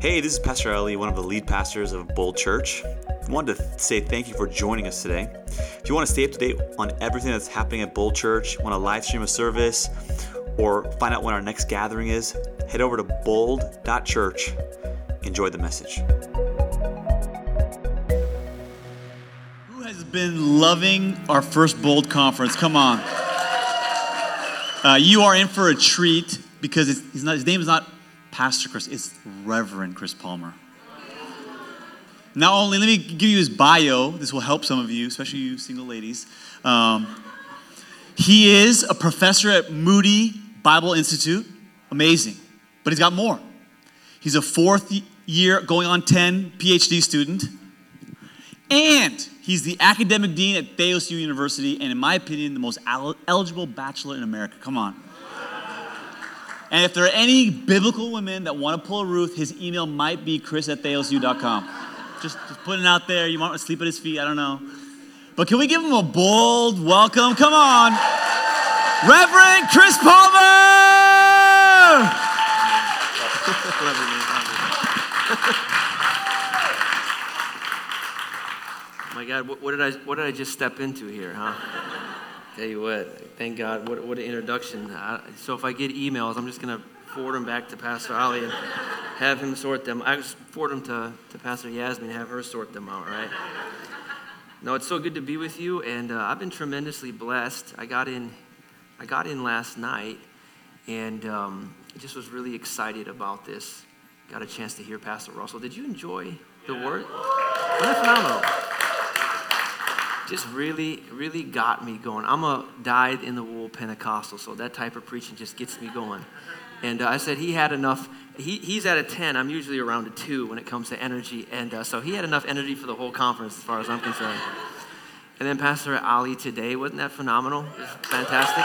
Hey, this is Pastor Ellie, one of the lead pastors of Bold Church. I wanted to say thank you for joining us today. If you want to stay up to date on everything that's happening at Bold Church, want to live stream a service, or find out when our next gathering is, head over to bold.church. Enjoy the message. Who has been loving our first Bold conference? Come on. Uh, you are in for a treat because his name is not Pastor Chris, it's Reverend Chris Palmer. Not only, let me give you his bio. This will help some of you, especially you single ladies. Um, he is a professor at Moody Bible Institute. Amazing. But he's got more. He's a fourth year, going on 10 PhD student. And he's the academic dean at Theos University, and in my opinion, the most eligible bachelor in America. Come on. And if there are any biblical women that want to pull a Ruth, his email might be chris at theosu.com. Just, just putting it out there. You might want to sleep at his feet? I don't know. But can we give him a bold welcome? Come on. Reverend Chris Palmer! My God, what, did I, what did I just step into here, huh? Tell you what, thank God, what, what an introduction. I, so if I get emails, I'm just going to forward them back to Pastor Ali and have him sort them. I just forward them to, to Pastor Yasmin and have her sort them out, right? No, it's so good to be with you, and uh, I've been tremendously blessed. I got in, I got in last night, and um, I just was really excited about this. Got a chance to hear Pastor Russell. Did you enjoy the word? Wasn't that phenomenal? Just really, really got me going. I'm a dyed in the wool Pentecostal, so that type of preaching just gets me going. And uh, I said he had enough. He, he's at a 10. I'm usually around a 2 when it comes to energy. And uh, so he had enough energy for the whole conference, as far as I'm concerned. And then Pastor Ali today, wasn't that phenomenal? Was fantastic.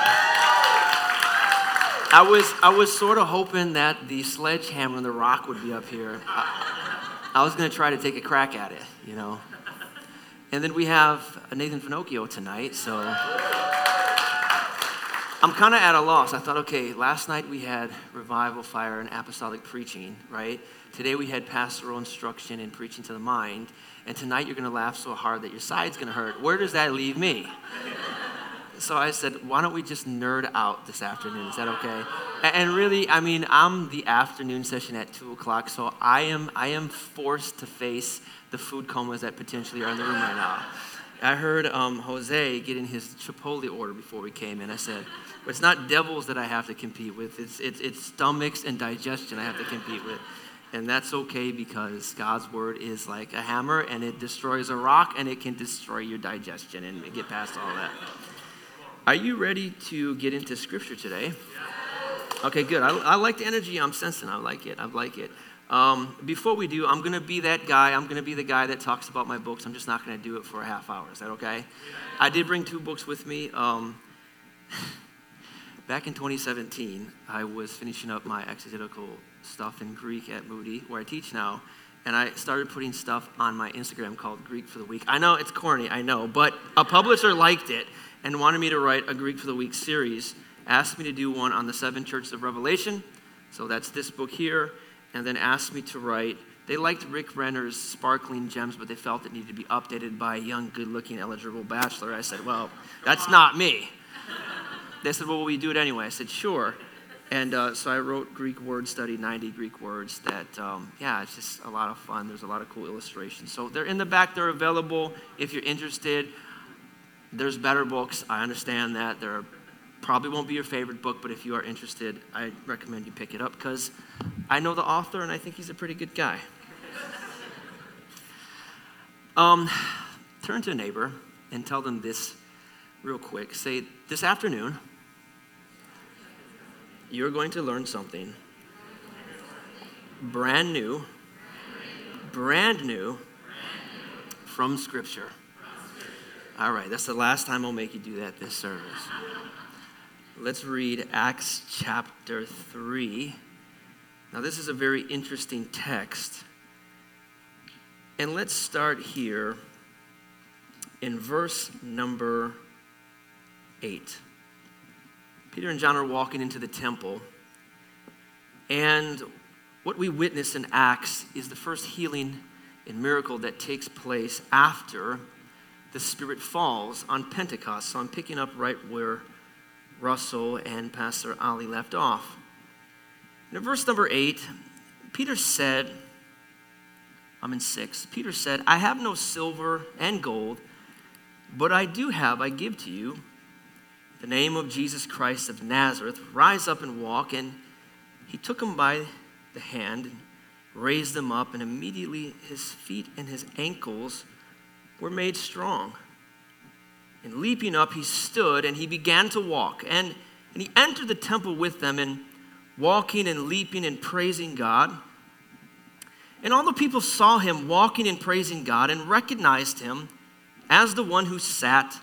I was, I was sort of hoping that the sledgehammer and the rock would be up here. I, I was going to try to take a crack at it, you know. And then we have Nathan Finochio tonight, so I'm kind of at a loss. I thought, okay, last night we had revival, fire, and apostolic preaching, right? Today we had pastoral instruction and preaching to the mind, and tonight you're going to laugh so hard that your side's going to hurt. Where does that leave me? so I said, why don't we just nerd out this afternoon? Is that okay? And really, I mean, I'm the afternoon session at two o'clock, so I am I am forced to face the food comas that potentially are in the room right now. I heard um, Jose getting his Chipotle order before we came in. I said, it's not devils that I have to compete with, it's, it's, it's stomachs and digestion I have to compete with. And that's okay because God's word is like a hammer and it destroys a rock and it can destroy your digestion and get past all that. Are you ready to get into scripture today? Okay, good. I, I like the energy I'm sensing. I like it. I like it. Um, before we do, I'm going to be that guy. I'm going to be the guy that talks about my books. I'm just not going to do it for a half hour. Is that okay? I did bring two books with me. Um, back in 2017, I was finishing up my exegetical stuff in Greek at Moody, where I teach now, and I started putting stuff on my Instagram called Greek for the Week. I know it's corny, I know, but a publisher liked it and wanted me to write a Greek for the Week series, asked me to do one on the seven churches of Revelation. So that's this book here and then asked me to write. They liked Rick Renner's Sparkling Gems, but they felt it needed to be updated by a young, good looking, eligible bachelor. I said, Well, that's not me. They said, Well, will we do it anyway? I said, Sure. And uh, so I wrote Greek word study, 90 Greek words that, um, yeah, it's just a lot of fun. There's a lot of cool illustrations. So they're in the back, they're available if you're interested. There's better books. I understand that. There are Probably won't be your favorite book, but if you are interested, I recommend you pick it up because I know the author and I think he's a pretty good guy. Um, turn to a neighbor and tell them this real quick. Say, This afternoon, you're going to learn something brand new, brand new from Scripture. All right, that's the last time I'll make you do that this service. Let's read Acts chapter 3. Now, this is a very interesting text. And let's start here in verse number 8. Peter and John are walking into the temple, and what we witness in Acts is the first healing and miracle that takes place after the Spirit falls on Pentecost. So I'm picking up right where Russell and Pastor Ali left off. In verse number eight, Peter said, I'm in six. Peter said, I have no silver and gold, but I do have, I give to you the name of Jesus Christ of Nazareth. Rise up and walk. And he took him by the hand and raised him up, and immediately his feet and his ankles were made strong. And leaping up, he stood and he began to walk. And, and he entered the temple with them and walking and leaping and praising God. And all the people saw him walking and praising God and recognized him as the one who sat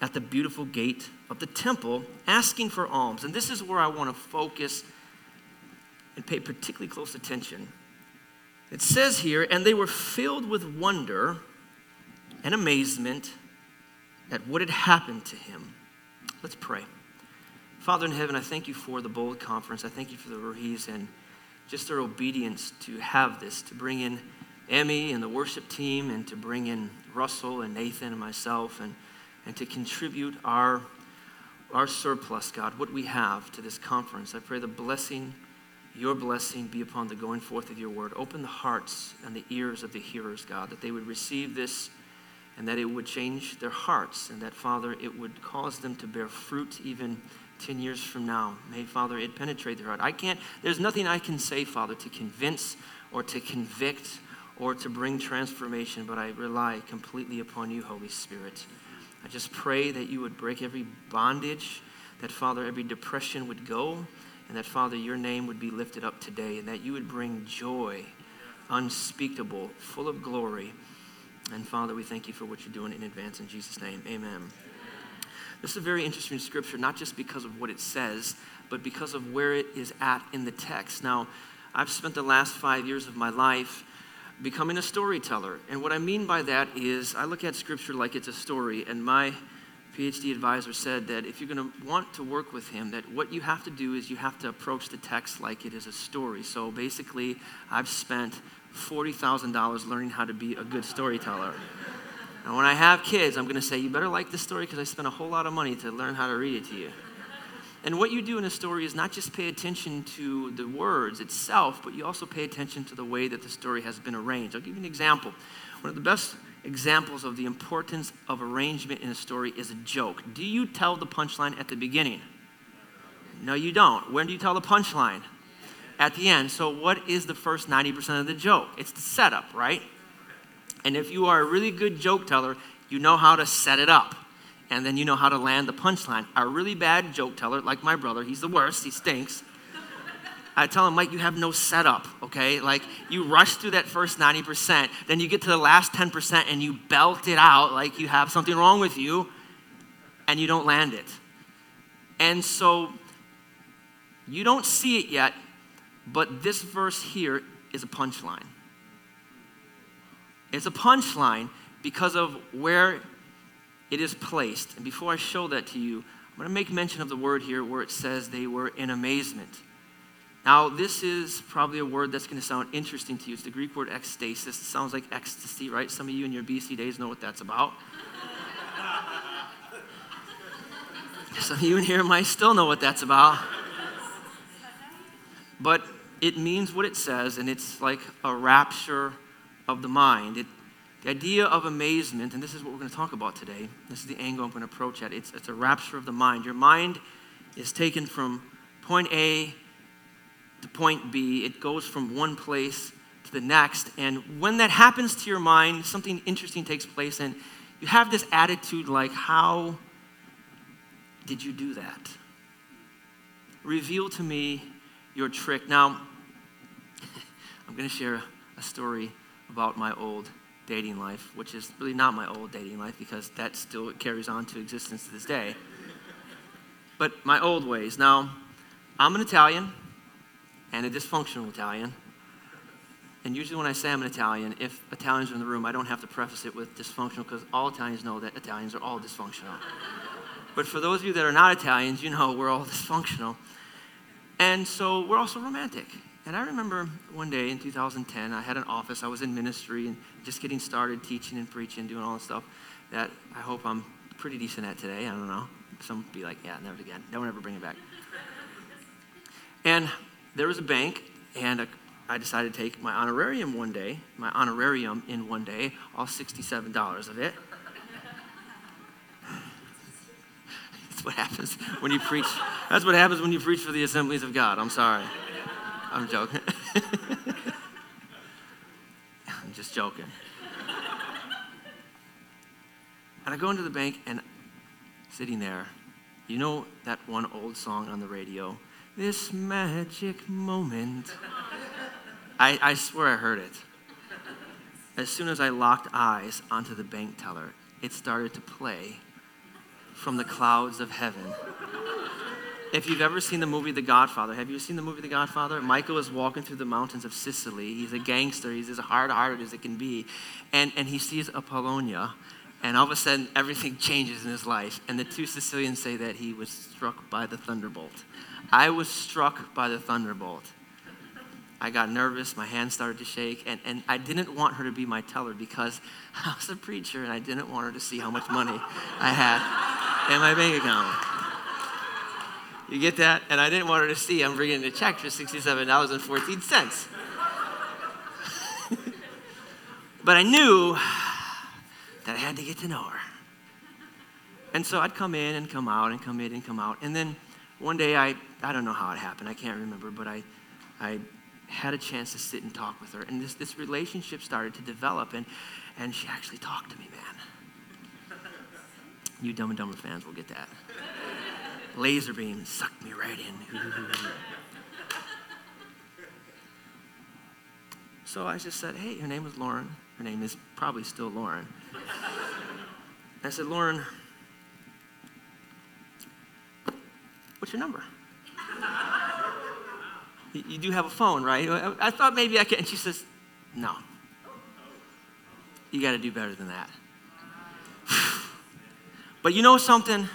at the beautiful gate of the temple asking for alms. And this is where I want to focus and pay particularly close attention. It says here, and they were filled with wonder and amazement at what had happened to him. Let's pray. Father in heaven, I thank you for the Bold Conference. I thank you for the Ruhis and just their obedience to have this, to bring in Emmy and the worship team, and to bring in Russell and Nathan and myself, and, and to contribute our, our surplus, God, what we have to this conference. I pray the blessing, your blessing, be upon the going forth of your word. Open the hearts and the ears of the hearers, God, that they would receive this and that it would change their hearts, and that, Father, it would cause them to bear fruit even 10 years from now. May, Father, it penetrate their heart. I can't, there's nothing I can say, Father, to convince or to convict or to bring transformation, but I rely completely upon you, Holy Spirit. I just pray that you would break every bondage, that, Father, every depression would go, and that, Father, your name would be lifted up today, and that you would bring joy unspeakable, full of glory and Father, we thank you for what you're doing in advance in Jesus' name. Amen. This is a very interesting scripture, not just because of what it says, but because of where it is at in the text. Now, I've spent the last five years of my life becoming a storyteller. And what I mean by that is I look at scripture like it's a story, and my PhD advisor said that if you're going to want to work with him, that what you have to do is you have to approach the text like it is a story. So basically, I've spent $40,000 learning how to be a good storyteller. And when I have kids, I'm going to say, you better like this story because I spent a whole lot of money to learn how to read it to you. And what you do in a story is not just pay attention to the words itself, but you also pay attention to the way that the story has been arranged. I'll give you an example. One of the best examples of the importance of arrangement in a story is a joke. Do you tell the punchline at the beginning? No, you don't. When do you tell the punchline? At the end. So, what is the first 90% of the joke? It's the setup, right? And if you are a really good joke teller, you know how to set it up. And then you know how to land the punchline. A really bad joke teller, like my brother, he's the worst, he stinks. I tell him, Mike, you have no setup, okay? Like, you rush through that first 90%, then you get to the last 10% and you belt it out like you have something wrong with you, and you don't land it. And so, you don't see it yet, but this verse here is a punchline. It's a punchline because of where it is placed. And before I show that to you, I'm going to make mention of the word here where it says they were in amazement. Now, this is probably a word that's going to sound interesting to you. It's the Greek word ecstasis. It sounds like ecstasy, right? Some of you in your BC days know what that's about. Some of you in here might still know what that's about. But it means what it says, and it's like a rapture of the mind. It, the idea of amazement, and this is what we're going to talk about today. This is the angle I'm going to approach at. It's, it's a rapture of the mind. Your mind is taken from point A to point B, it goes from one place to the next. And when that happens to your mind, something interesting takes place, and you have this attitude like, How did you do that? Reveal to me your trick. Now, I'm going to share a story about my old dating life, which is really not my old dating life because that still carries on to existence to this day. But my old ways. Now, I'm an Italian and a dysfunctional Italian. And usually, when I say I'm an Italian, if Italians are in the room, I don't have to preface it with dysfunctional because all Italians know that Italians are all dysfunctional. but for those of you that are not Italians, you know we're all dysfunctional. And so we're also romantic. And I remember one day in 2010, I had an office. I was in ministry and just getting started teaching and preaching, doing all this stuff that I hope I'm pretty decent at today. I don't know. Some be like, yeah, never again. Don't ever bring it back. And there was a bank, and a, I decided to take my honorarium one day, my honorarium in one day, all $67 of it. That's what happens when you preach. That's what happens when you preach for the assemblies of God. I'm sorry. I'm joking. I'm just joking. And I go into the bank and sitting there, you know that one old song on the radio, This Magic Moment. I, I swear I heard it. As soon as I locked eyes onto the bank teller, it started to play from the clouds of heaven. If you've ever seen the movie The Godfather, have you seen the movie The Godfather? Michael is walking through the mountains of Sicily. He's a gangster. He's as hard hearted as it can be. And, and he sees Apollonia, and all of a sudden, everything changes in his life. And the two Sicilians say that he was struck by the thunderbolt. I was struck by the thunderbolt. I got nervous, my hands started to shake, and, and I didn't want her to be my teller because I was a preacher and I didn't want her to see how much money I had in my bank account. You get that? And I didn't want her to see I'm bringing a check for $67.14. but I knew that I had to get to know her. And so I'd come in and come out and come in and come out. And then one day, I, I don't know how it happened, I can't remember, but I, I had a chance to sit and talk with her. And this, this relationship started to develop, and, and she actually talked to me, man. You Dumb and Dumber fans will get that laser beam sucked me right in. so I just said, hey, her name is Lauren. Her name is probably still Lauren. I said, Lauren, what's your number? you, you do have a phone, right? I, I thought maybe I could. And she says, no. You got to do better than that. but you know something?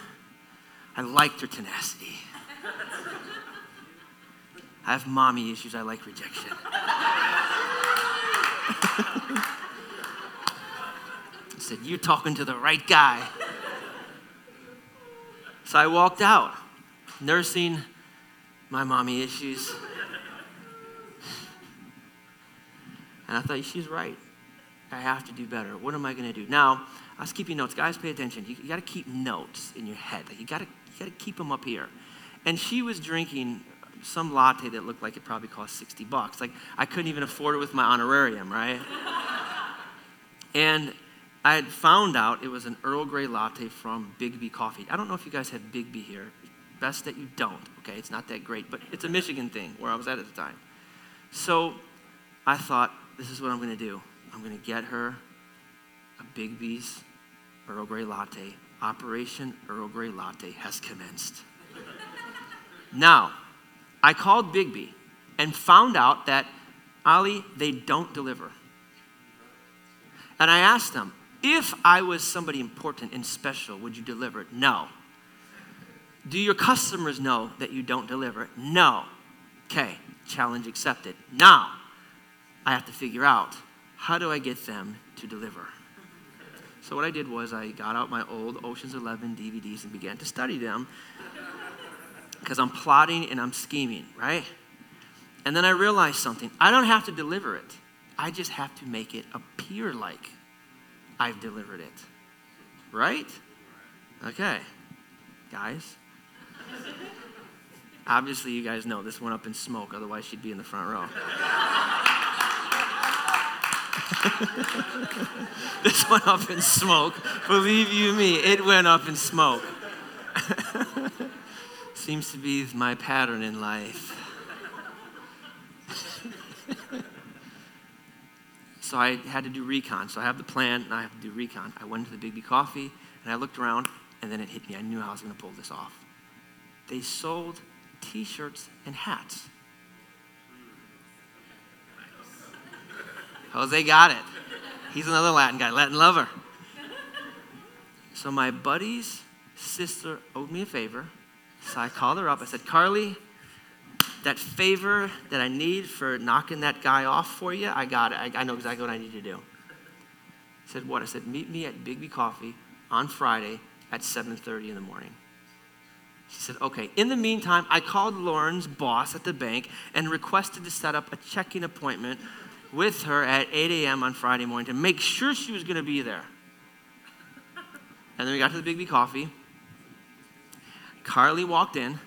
I liked her tenacity. I have mommy issues. I like rejection. I said, You're talking to the right guy. So I walked out, nursing my mommy issues. And I thought, She's right. I have to do better. What am I going to do? Now, I was keeping notes. Guys, pay attention. You, you got to keep notes in your head. You got to got to keep them up here. And she was drinking some latte that looked like it probably cost 60 bucks. Like I couldn't even afford it with my honorarium, right? and I had found out it was an Earl Grey latte from Biggby Coffee. I don't know if you guys have Biggby here. Best that you don't, okay? It's not that great, but it's a Michigan thing where I was at at the time. So I thought, this is what I'm to do. I'm to get her a Biggby's Earl Grey latte Operation Earl Grey Latte has commenced. now, I called Biggby and found out that, Ali, they don't deliver. And I asked them, if I was somebody important and special, would you deliver it? No. Do your customers know that you don't deliver? No. Okay, challenge accepted. Now, I have to figure out how do I get them to deliver? So what I did was I got out my old Ocean's 11 DVDs and began to study them because I'm plotting and I'm scheming, right? And then I realized something. I don't have to deliver it. I just have to make it appear like I've delivered it. Right? Okay. Guys. Obviously, you guys know this went up in smoke, otherwise, she'd be in the front row. this went up in smoke. Believe you me, it went up in smoke. Seems to be my pattern in life. so I had to do recon. So I have the plan, and I have to do recon. I went to the Biggby Coffee, and I looked around, and then it hit me. I knew I was going to pull this off. They sold t shirts and hats. Jose got it. He's another Latin guy, Latin lover. So my buddy's sister owed me a favor. So I called her up. I said, Carly, that favor that I need for knocking that guy off for you, I got it. I, I know exactly what I need to do. I said, what? I said, meet me at Biggby Coffee on Friday at 7.30 in the morning. She said, okay. In the meantime, I called Lauren's boss at the bank and requested to set up a checking appointment with her at 8 a.m. on Friday morning to make sure she was going to be there. And then we got to the Big Biggby Coffee. Carly walked in,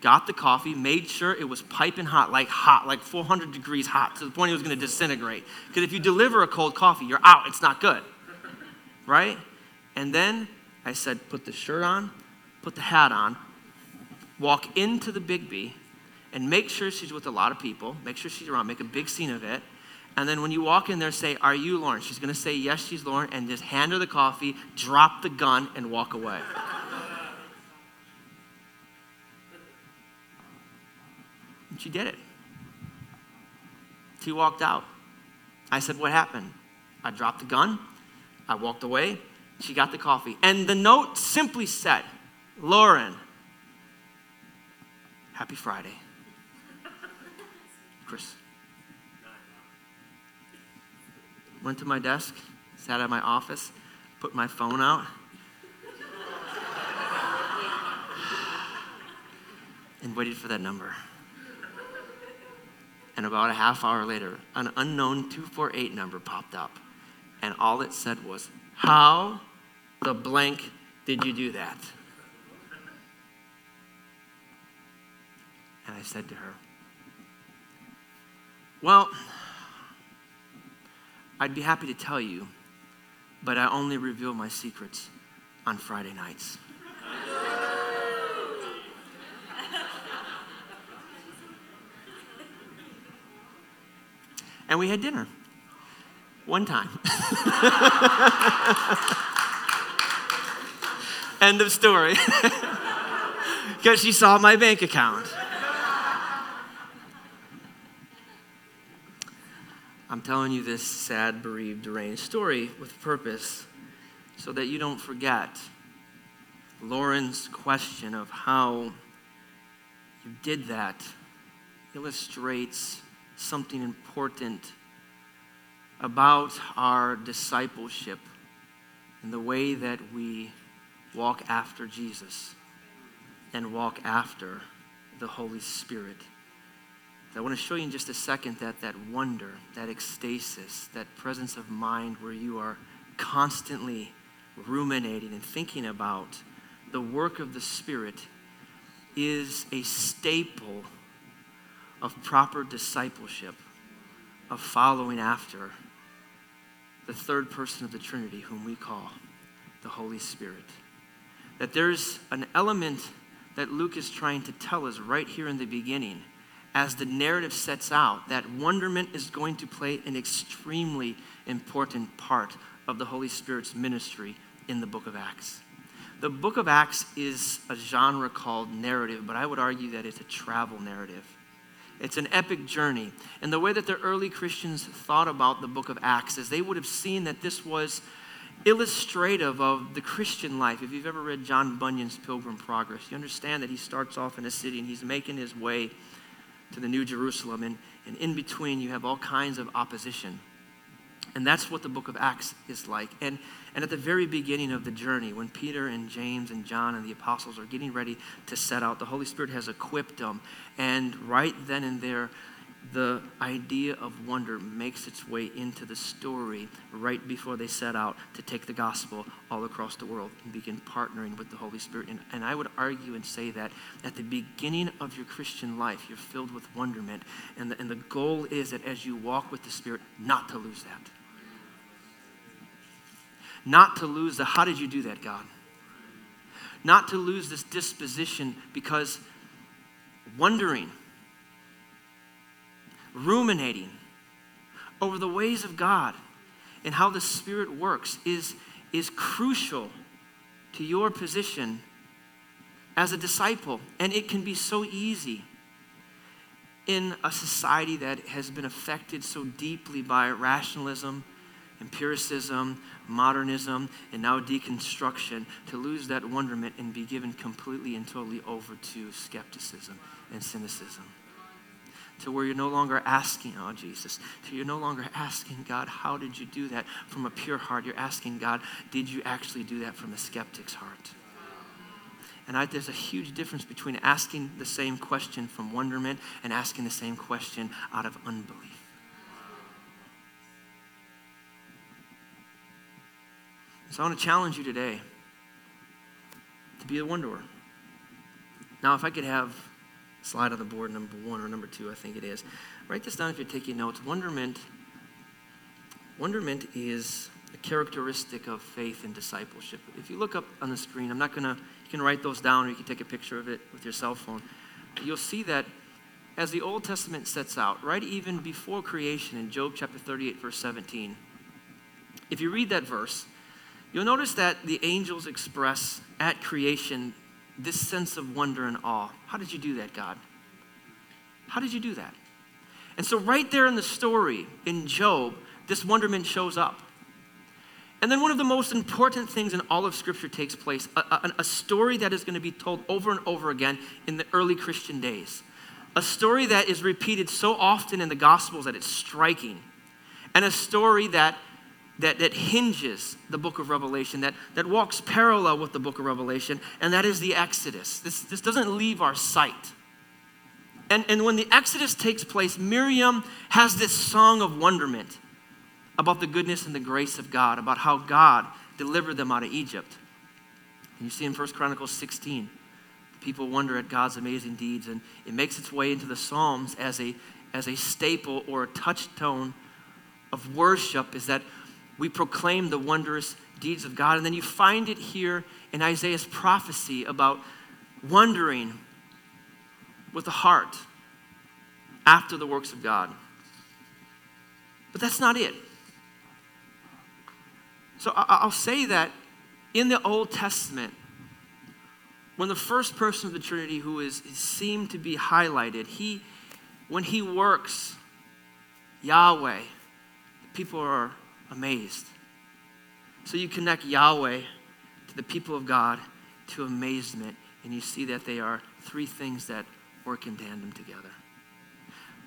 got the coffee, made sure it was piping hot, like hot, like 400 degrees hot, to the point it was going to disintegrate. Because if you deliver a cold coffee, you're out. It's not good. Right? And then I said, put the shirt on, put the hat on, walk into the Big Biggby, and make sure she's with a lot of people, make sure she's around, make a big scene of it. And then when you walk in there, say, Are you Lauren? She's going to say, Yes, she's Lauren, and just hand her the coffee, drop the gun, and walk away. and she did it. She walked out. I said, What happened? I dropped the gun, I walked away, she got the coffee. And the note simply said, Lauren, happy Friday. Chris. Went to my desk, sat at my office, put my phone out. and waited for that number. And about a half hour later, an unknown 248 number popped up. And all it said was, How the blank did you do that? And I said to her, Well, I'd be happy to tell you, but I only reveal my secrets on Friday nights. and we had dinner one time. End of story. Because she saw my bank account. I'm telling you this sad, bereaved, deranged story with purpose so that you don't forget Lauren's question of how you did that illustrates something important about our discipleship and the way that we walk after Jesus and walk after the Holy Spirit. I want to show you in just a second that that wonder, that ecstasis, that presence of mind where you are constantly ruminating and thinking about the work of the Spirit is a staple of proper discipleship, of following after the third person of the Trinity, whom we call the Holy Spirit. That there's an element that Luke is trying to tell us right here in the beginning as the narrative sets out that wonderment is going to play an extremely important part of the Holy Spirit's ministry in the book of Acts. The book of Acts is a genre called narrative, but I would argue that it's a travel narrative. It's an epic journey. And the way that the early Christians thought about the book of Acts is they would have seen that this was illustrative of the Christian life. If you've ever read John Bunyan's Pilgrim Progress, you understand that he starts off in a city and he's making his way to the New Jerusalem. And, and in between, you have all kinds of opposition. And that's what the book of Acts is like. And, and at the very beginning of the journey, when Peter and James and John and the apostles are getting ready to set out, the Holy Spirit has equipped them. And right then and there, the idea of wonder makes its way into the story right before they set out to take the gospel all across the world and begin partnering with the Holy Spirit. And, and I would argue and say that at the beginning of your Christian life, you're filled with wonderment. And the, and the goal is that as you walk with the Spirit, not to lose that. Not to lose the how did you do that, God? Not to lose this disposition because wondering ruminating over the ways of God and how the Spirit works is, is crucial to your position as a disciple. And it can be so easy in a society that has been affected so deeply by rationalism, empiricism, modernism, and now deconstruction to lose that wonderment and be given completely and totally over to skepticism and cynicism. To where you're no longer asking, oh Jesus, to you're no longer asking God, how did you do that from a pure heart? You're asking God, did you actually do that from a skeptic's heart? And I, there's a huge difference between asking the same question from wonderment and asking the same question out of unbelief. So I want to challenge you today to be a wonderer. Now, if I could have slide on the board number one or number two, I think it is. Write this down if you're taking notes. Wonderment. Wonderment is a characteristic of faith and discipleship. If you look up on the screen, I'm not going to, you can write those down or you can take a picture of it with your cell phone. You'll see that as the Old Testament sets out, right even before creation in Job chapter 38, verse 17, if you read that verse, you'll notice that the angels express at creation this sense of wonder and awe. How did you do that, God? How did you do that? And so, right there in the story in Job, this wonderment shows up. And then, one of the most important things in all of Scripture takes place a, a, a story that is going to be told over and over again in the early Christian days. A story that is repeated so often in the Gospels that it's striking. And a story that that, that hinges the book of Revelation, that, that walks parallel with the book of Revelation, and that is the Exodus. This, this doesn't leave our sight. And, and when the Exodus takes place, Miriam has this song of wonderment about the goodness and the grace of God, about how God delivered them out of Egypt. And you see in 1 Chronicles 16, people wonder at God's amazing deeds, and it makes its way into the Psalms as a, as a staple or a touchstone of worship is that we proclaim the wondrous deeds of God. And then you find it here in Isaiah's prophecy about wondering with the heart after the works of God. But that's not it. So I'll say that in the Old Testament, when the first person of the Trinity who is, seemed to be highlighted, he when he works, Yahweh, people are amazed. So you connect Yahweh to the people of God to amazement, and you see that they are three things that work in tandem together.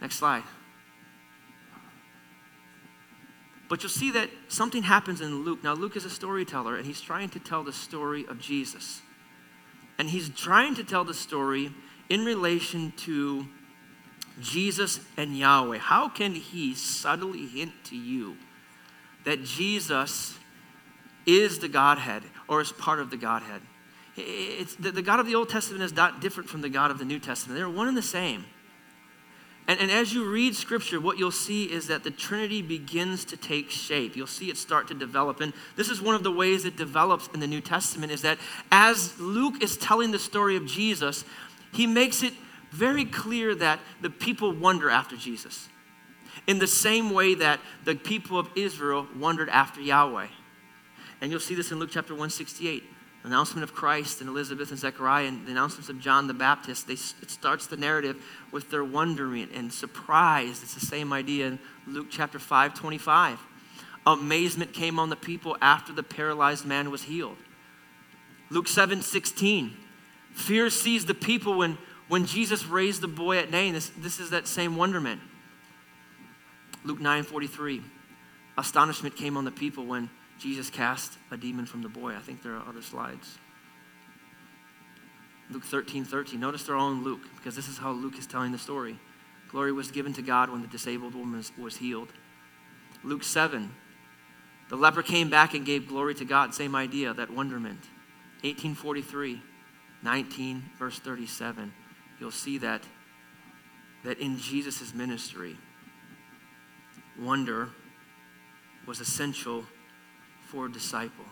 Next slide. But you'll see that something happens in Luke. Now, Luke is a storyteller, and he's trying to tell the story of Jesus. And he's trying to tell the story in relation to Jesus and Yahweh. How can he subtly hint to you that Jesus is the Godhead or is part of the Godhead. It's, the, God of the Old Testament is not different from the God of the New Testament. They're one and the same. And, and as you read Scripture, what you'll see is that the Trinity begins to take shape. You'll see it start to develop. And this is one of the ways it develops in the New Testament is that as Luke is telling the story of Jesus, he makes it very clear that the people wonder after Jesus in the same way that the people of Israel wondered after Yahweh. And you'll see this in Luke chapter 168. The announcement of Christ and Elizabeth and Zechariah and the announcements of John the Baptist, they, it starts the narrative with their wondering and surprise. It's the same idea in Luke chapter 5, 25. Amazement came on the people after the paralyzed man was healed. Luke 7, 16. Fear seized the people when, when Jesus raised the boy at Nain. This, this is that same wonderment. Luke 9 43. Astonishment came on the people when Jesus cast a demon from the boy. I think there are other slides. Luke 13 13. Notice they're all in Luke because this is how Luke is telling the story. Glory was given to God when the disabled woman was healed. Luke 7. The leper came back and gave glory to God. Same idea, that wonderment. 1843, 19, verse 37. You'll see that, that in Jesus' ministry, wonder was essential for a disciple.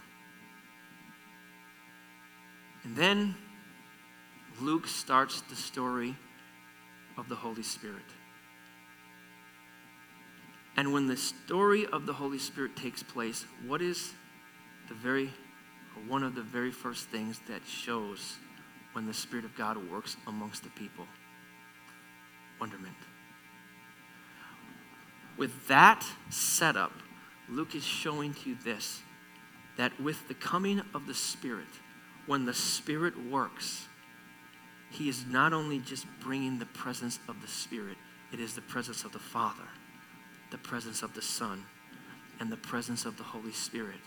And then Luke starts the story of the Holy Spirit. And when the story of the Holy Spirit takes place, what is the very, one of the very first things that shows when the Spirit of God works amongst the people? Wonderment. With that setup, Luke is showing to you this that with the coming of the Spirit, when the Spirit works, he is not only just bringing the presence of the Spirit It is the presence of the Father, the presence of the Son, and the presence of the Holy Spirit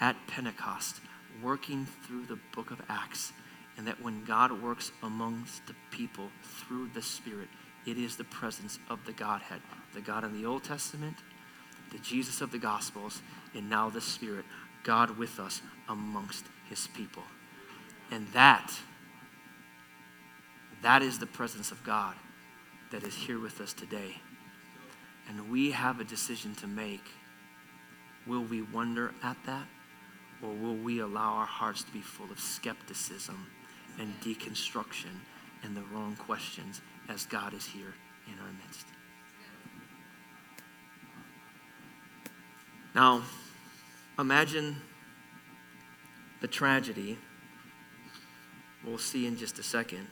at Pentecost, working through the book of Acts. And that when God works amongst the people through the Spirit, it is the presence of the Godhead, the God in the Old Testament, the Jesus of the Gospels, and now the Spirit, God with us amongst his people. And that, that is the presence of God that is here with us today. And we have a decision to make. Will we wonder at that? Or will we allow our hearts to be full of skepticism and deconstruction and the wrong questions as God is here in our midst? Now, imagine the tragedy we'll see in just a second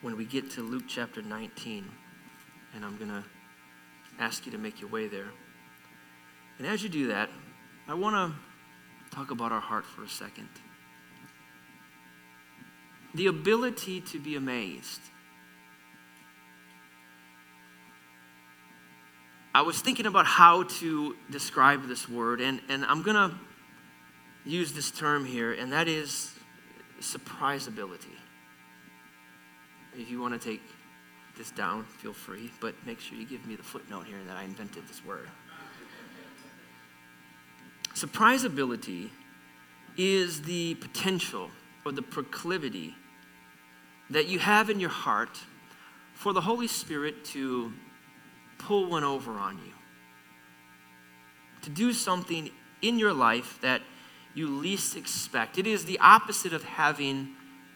when we get to Luke chapter 19, and I'm going to ask you to make your way there. And as you do that, I want to talk about our heart for a second. The ability to be amazed. I was thinking about how to describe this word, and, and I'm going to use this term here, and that is surprisability. If you want to take this down, feel free, but make sure you give me the footnote here that I invented this word. Surprisability is the potential or the proclivity that you have in your heart for the Holy Spirit to pull one over on you, to do something in your life that you least expect. It is the opposite of having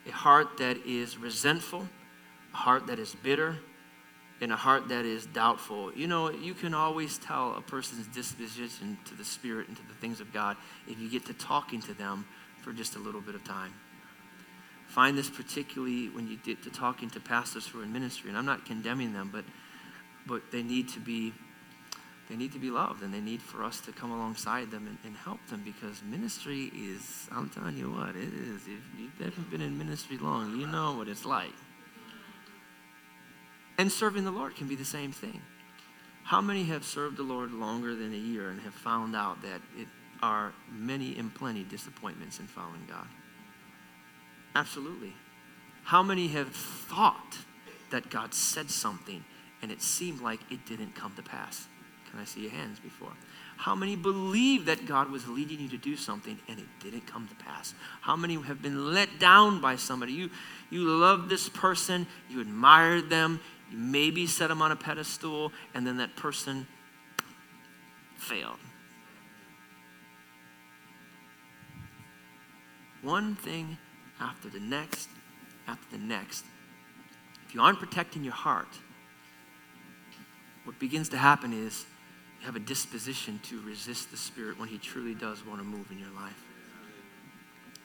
a heart that is resentful, a heart that is bitter, and a heart that is doubtful. You know, you can always tell a person's disposition to the Spirit and to the things of God if you get to talking to them for just a little bit of time. Find this particularly when you get to talking to pastors who are in ministry, and I'm not condemning them, but but they need to be they need to be loved and they need for us to come alongside them and, and, help them because ministry is i'm telling you what it is. If you've never been in ministry long you know what it's like. And serving the lord can be the same thing. How many have served the lord longer than a year and have found out that it are many and plenty disappointments in following god? Absolutely. How many have thought that god said something and it seemed like it didn't come to pass. Can I see your hands before? How many believe that God was leading you to do something and it didn't come to pass? How many have been let down by somebody? You, you love this person, you admired them, you maybe set them on a pedestal, and then that person failed. One thing after the next, after the next. If you aren't protecting your heart, what begins to happen is you have a disposition to resist the Spirit when He truly does want to move in your life.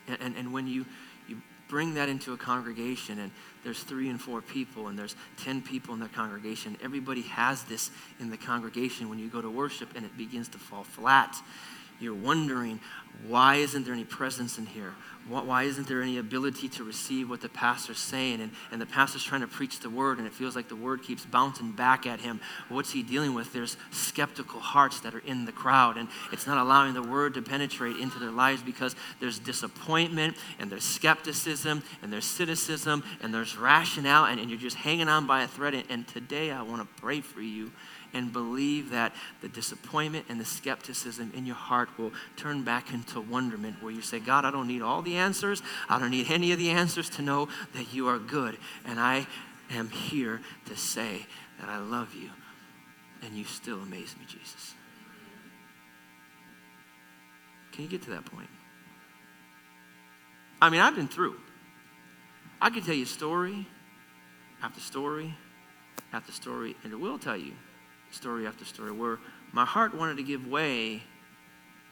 And, and, and when you, you bring that into a congregation and there's three and four people and there's 10 people in the congregation, everybody has this in the congregation when you go to worship and it begins to fall flat. You're wondering, why isn't there any presence in here? why isn't there any ability to receive what the pastor's saying? And, and the pastor's trying to preach the word, and it feels like the word keeps bouncing back at him. What's he dealing with? There's skeptical hearts that are in the crowd, and it's not allowing the word to penetrate into their lives because there's disappointment, and there's skepticism, and there's cynicism, and there's rationale, and, and you're just hanging on by a thread. And, and today I want to pray for you and believe that the disappointment and the skepticism in your heart will turn back into wonderment where you say, God, I don't need all the answers. I don't need any of the answers to know that you are good. And I am here to say that I love you. And you still amaze me, Jesus. Can you get to that point? I mean, I've been through. I could tell you story after story after story, and it will tell you story after story, where my heart wanted to give way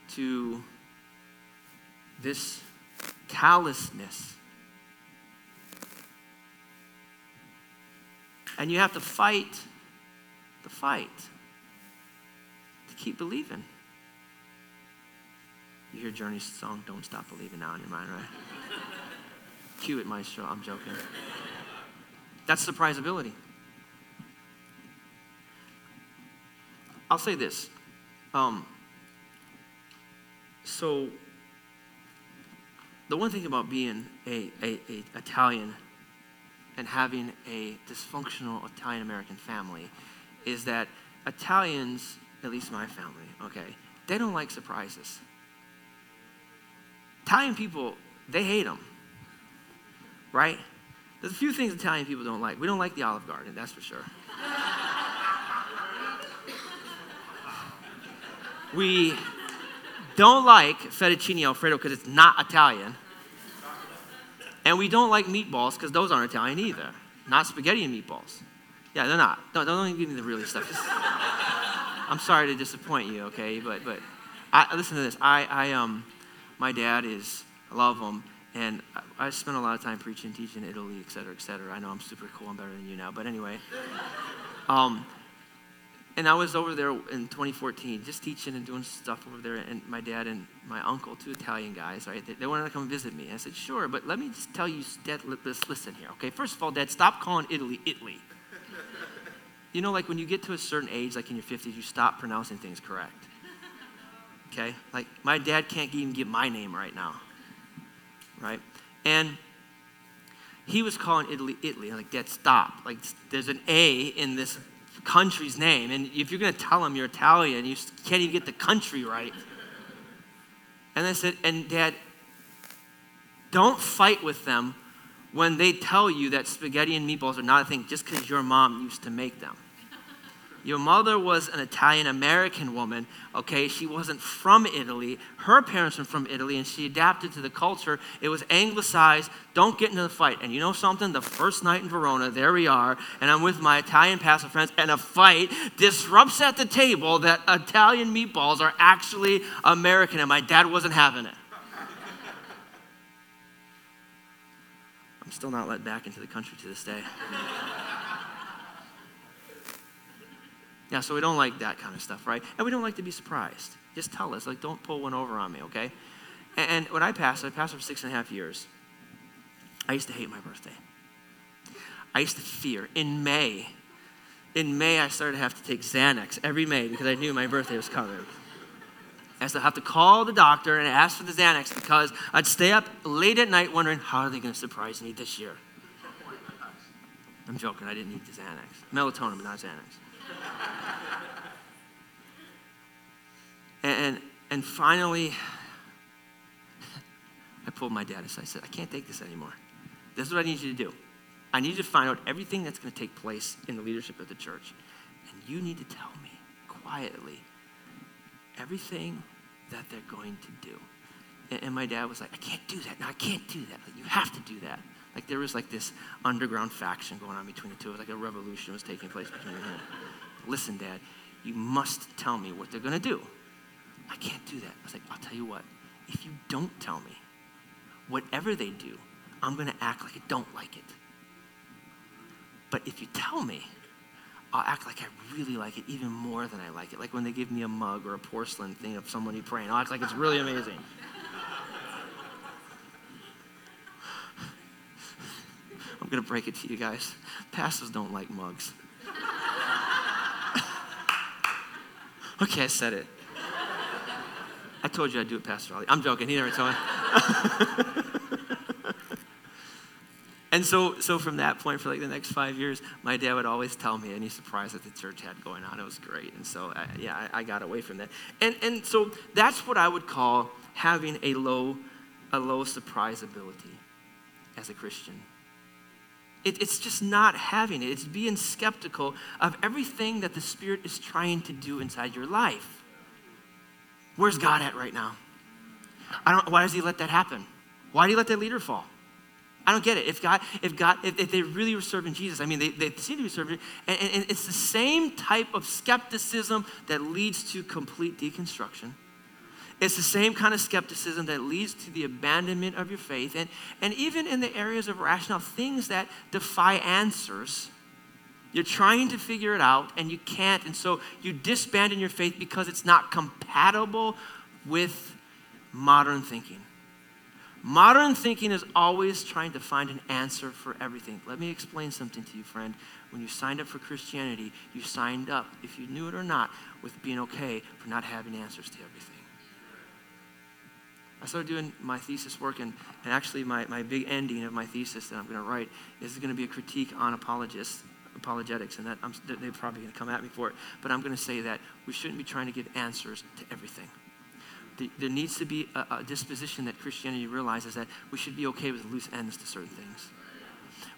to this callousness. And you have to fight the fight to keep believing. You hear Journey's song, Don't Stop Believing Now in your mind, right? Cue it, Maestro. I'm joking. That's surprisability. I'll say this. Um, so, the one thing about being a, a, a Italian and having a dysfunctional Italian American family is that Italians, at least my family, okay, they don't like surprises. Italian people, they hate them, right? There's a few things Italian people don't like. We don't like the Olive Garden, that's for sure. We don't like fettuccine alfredo because it's not Italian. And we don't like meatballs because those aren't Italian either. Not spaghetti and meatballs. Yeah, they're not. Don't, don't even give me the really stuff. I'm sorry to disappoint you, okay? But but I, listen to this. I, I um, my dad is, I love him, and I, I spent a lot of time preaching, teaching in Italy, et cetera, et cetera. I know I'm super cool. I'm better than you now, but anyway. Um, and I was over there in 2014, just teaching and doing stuff over there. And my dad and my uncle, two Italian guys, right? They, they wanted to come visit me. I said, sure, but let me just tell you, Dad, let's listen here, okay? First of all, Dad, stop calling Italy Italy. you know, like when you get to a certain age, like in your 50s, you stop pronouncing things correct. Okay? Like my dad can't even get my name right now, right? And he was calling Italy Italy. I'm like, Dad, stop. Like, there's an A in this country's name. And if you're going to tell them you're Italian, you can't even get the country right. And I said, and dad, don't fight with them when they tell you that spaghetti and meatballs are not a thing just because your mom used to make them. Your mother was an Italian American woman, okay? She wasn't from Italy. Her parents were from Italy, and she adapted to the culture. It was anglicized. Don't get into the fight. And you know something? The first night in Verona, there we are, and I'm with my Italian pastor friends, and a fight disrupts at the table that Italian meatballs are actually American, and my dad wasn't having it. I'm still not let back into the country to this day. Yeah, so we don't like that kind of stuff, right? And we don't like to be surprised. Just tell us, like, don't pull one over on me, okay? And, and when I passed, I passed for six and a half years. I used to hate my birthday. I used to fear. In May, in May, I started to have to take Xanax every May because I knew my birthday was coming. I used to have to call the doctor and ask for the Xanax because I'd stay up late at night wondering, how are they going to surprise me this year? I'm joking, I didn't need the Xanax. Melatonin, but not Xanax. And, and finally, I pulled my dad aside. I said, I can't take this anymore. This is what I need you to do. I need you to find out everything that's going to take place in the leadership of the church. And you need to tell me quietly everything that they're going to do. And, and my dad was like, I can't do that. No, I can't do that. Like, you have to do that. Like there was like this underground faction going on between the two. It was like a revolution was taking place between them. Listen, Dad, you must tell me what they're going to do. I can't do that. I was like, I'll tell you what. If you don't tell me, whatever they do, I'm going to act like I don't like it. But if you tell me, I'll act like I really like it even more than I like it. Like when they give me a mug or a porcelain thing of somebody praying, I'll act like it's really amazing. I'm going to break it to you guys. Pastors don't like mugs. Okay, I said it. I told you I'd do it, Pastor Ollie. I'm joking. He never told me. and so, so from that point, for like the next five years, my dad would always tell me any surprise that the church had going on. It was great. And so, I, yeah, I, I got away from that. And, and so that's what I would call having a low, a low surprise ability as a Christian. It, it's just not having it. It's being skeptical of everything that the Spirit is trying to do inside your life. Where's God at right now? I don't, why does He let that happen? Why do you let that leader fall? I don't get it. If God, if God, if, if they really were serving Jesus, I mean, they, they seem to be serving, and, and, and it's the same type of skepticism that leads to complete deconstruction it's the same kind of skepticism that leads to the abandonment of your faith. And, and even in the areas of rationale, things that defy answers, you're trying to figure it out and you can't. And so you disband in your faith because it's not compatible with modern thinking. Modern thinking is always trying to find an answer for everything. Let me explain something to you, friend. When you signed up for Christianity, you signed up, if you knew it or not, with being okay for not having answers to everything. I started doing my thesis work, and, and actually, my, my big ending of my thesis that I'm going to write is going to be a critique on apologists, apologetics, and that I'm, they're probably going to come at me for it. But I'm going to say that we shouldn't be trying to give answers to everything there needs to be a, a, disposition that Christianity realizes that we should be okay with loose ends to certain things.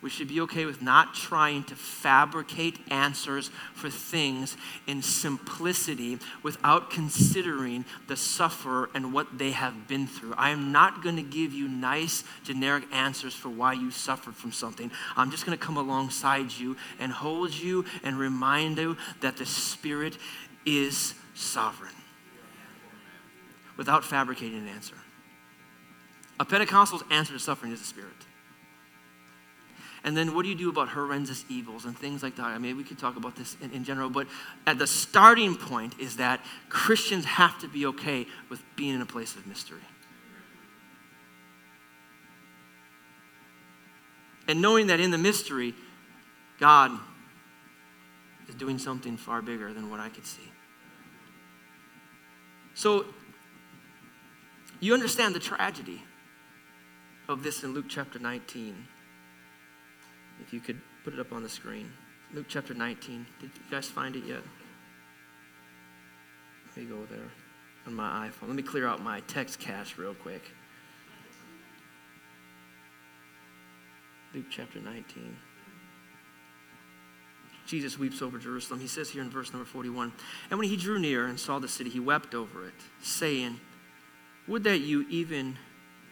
We should be okay with not trying to fabricate answers for things in simplicity without considering the sufferer and what they have been through. I am not going to give you nice, generic answers for why you suffered from something. I'm just going to come alongside you and hold you and remind you that the Spirit is sovereign without fabricating an answer. A Pentecostal's answer to suffering is the Spirit. And then what do you do about horrendous evils and things like that? I mean, we could talk about this in, in, general, but at the starting point is that Christians have to be okay with being in a place of mystery. And knowing that in the mystery, God is doing something far bigger than what I could see. So you understand the tragedy of this in Luke chapter 19. If you could put it up on the screen. Luke chapter 19. Did you guys find it yet? Let me go there on my iPhone. Let me clear out my text cache real quick. Luke chapter 19. Jesus weeps over Jerusalem. He says here in verse number 41 And when he drew near and saw the city, he wept over it, saying, would that you, even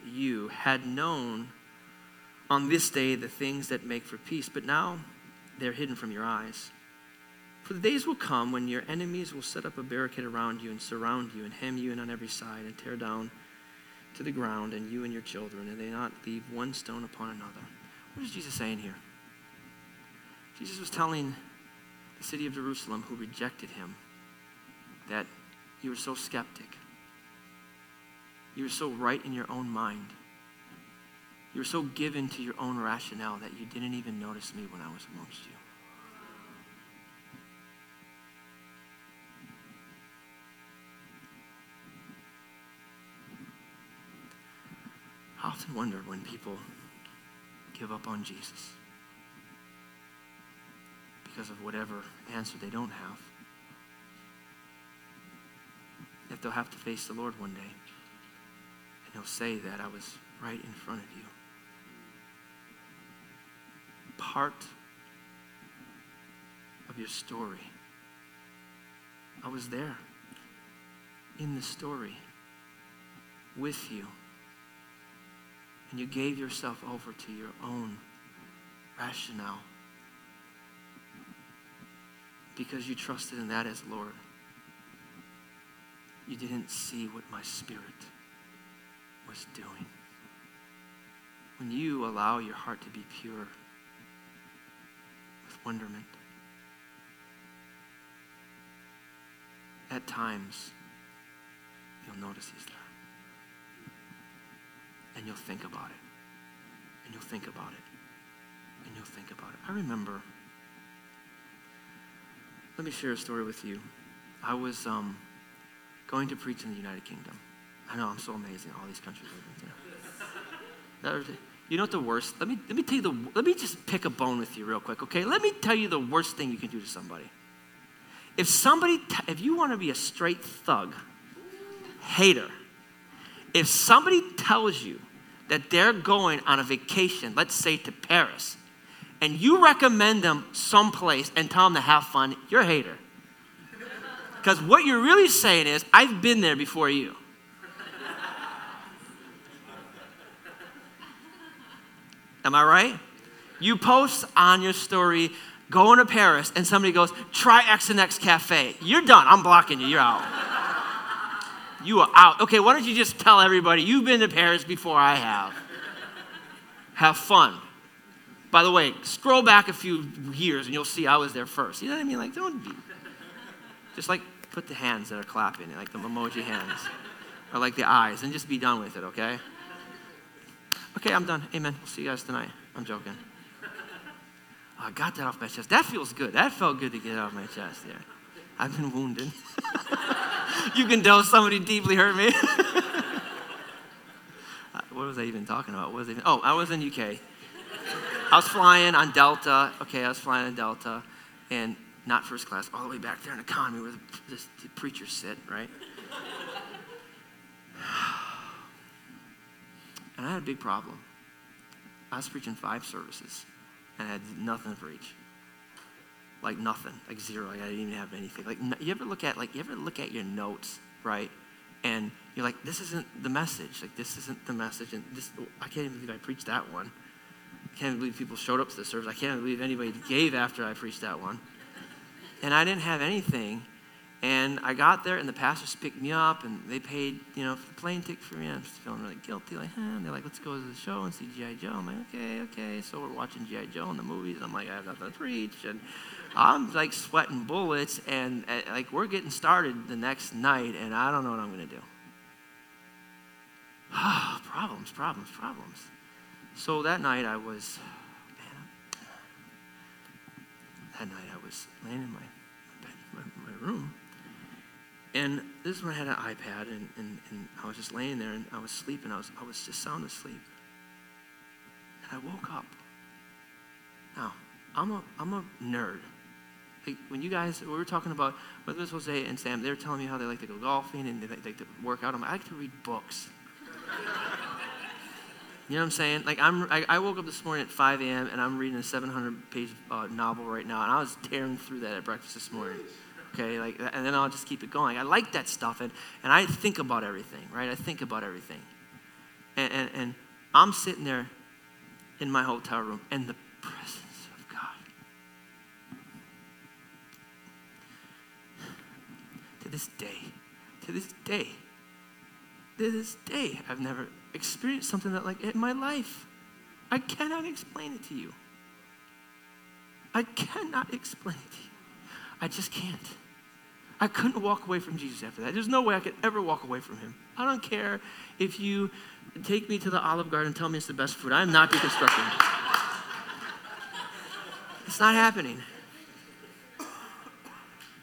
you, had known on this day the things that make for peace, but now they're hidden from your eyes. For the days will come when your enemies will set up a barricade around you and surround you and hem you in on every side and tear down to the ground and you and your children, and they not leave one stone upon another. What is Jesus saying here? Jesus was telling the city of Jerusalem who rejected him that you were so skeptic you were so right in your own mind. You were so given to your own rationale that you didn't even notice me when I was amongst you. I often wonder when people give up on Jesus because of whatever answer they don't have. If they'll have to face the Lord one day and he'll say that I was right in front of you. Part of your story. I was there in the story with you. And you gave yourself over to your own rationale because you trusted in that as Lord. You didn't see what my spirit was doing. When you allow your heart to be pure wonderment, at times you'll notice he's there. And you'll think about it. And you'll think about it. And you'll think about it. I remember, let me share a story with you. I was um, going to preach in the United Kingdom. I know, I'm so amazing, all these countries I've been to. You know what the worst? Let me, let me tell you the, let me just pick a bone with you real quick, okay? Let me tell you the worst thing you can do to somebody. If somebody, if you want to be a straight thug, hater, if somebody tells you that they're going on a vacation, let's say to Paris, and you recommend them someplace and tell them to have fun, you're a hater. Because what you're really saying is, I've been there before you. Am I right? You post on your story, going to Paris, and somebody goes, try X and X Cafe. You're done. I'm blocking you. You're out. you are out. Okay, why don't you just tell everybody you've been to Paris before I have? Have fun. By the way, scroll back a few years and you'll see I was there first. You know what I mean? Like, don't be. Just like put the hands that are clapping, like the emoji hands, or like the eyes, and just be done with it, okay? Okay, I'm done. Amen. We'll see you guys tonight. I'm joking. Oh, I got that off my chest. That feels good. That felt good to get off my chest. Yeah. I've been wounded. you can tell somebody deeply hurt me. Uh, what was I even talking about? What was I even? Oh, I was in UK. I was flying on Delta. Okay, I was flying on Delta, and not first class, all the way back there in economy where the, the, the sit, right? And I had a big problem. I was preaching five services, and I had nothing for each. Like nothing, like zero. Like I didn't even have anything. Like you ever look at like you ever look at your notes, right? And you're like, this isn't the message. Like this isn't the message. And this, I can't even believe I preached that one. I can't believe people showed up to the service. I can't believe anybody gave after I preached that one. And I didn't have anything. And I got there, and the pastors picked me up, and they paid, you know, for the plane ticket for me. I'm just feeling really guilty. Like, huh? And they're like, let's go to the show and see G.I. Joe. I'm like, okay, okay. So we're watching G.I. Joe in the movies. I'm like, I have nothing to preach. And I'm like sweating bullets, and uh, like we're getting started the next night, and I don't know what I'm going to do. problems, problems, problems. So that night I was, man, that night I was laying in my, my, my room, and this is when I had an iPad, and, and, and I was just laying there, and I was sleeping. I was, I was just sound asleep. And I woke up. Now, I'm a, I'm a nerd. Like when you guys, we were talking about, whether it was Jose and Sam, they were telling me how they like to go golfing and they like, like to work out. I'm like, I like to read books. You know what I'm saying? Like I'm, I, I, woke up this morning at 5 a.m. and I'm reading a 700-page uh, novel right now, and I was tearing through that at breakfast this morning okay? Like, and then I'll just keep it going. I like that stuff, and, and I think about everything, right? I think about everything. And, and, and I'm sitting there in my hotel room, and the presence of God. To this day, to this day, to this day, I've never experienced something that like in my life. I cannot explain it to you. I cannot explain it to you. I just can't. I couldn't walk away from Jesus after that. There's no way I could ever walk away from him. I don't care if you take me to the Olive Garden and tell me it's the best food. I am not deconstructing. it's not happening.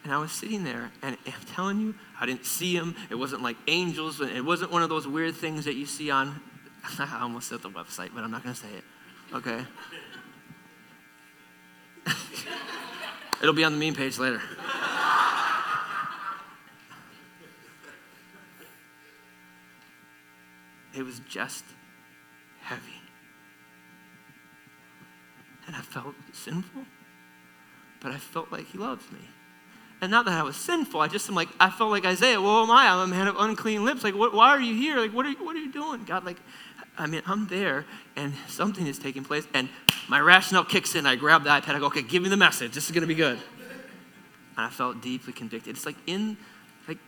And I was sitting there, and I'm telling you, I didn't see him. It wasn't like angels. It wasn't one of those weird things that you see on, I almost said the website, but I'm not going to say it. Okay? It'll be on the meme page later. It was just heavy. And I felt sinful, but I felt like he loves me. And not that I was sinful, I just am like, I felt like Isaiah, well, am I? I'm a man of unclean lips. Like, what, why are you here? Like, what are you, what are you doing? God, like, I mean, I'm there and something is taking place and my rationale kicks in. I grab the iPad, I go, okay, give me the message. This is going to be good. And I felt deeply convicted. It's like in, like,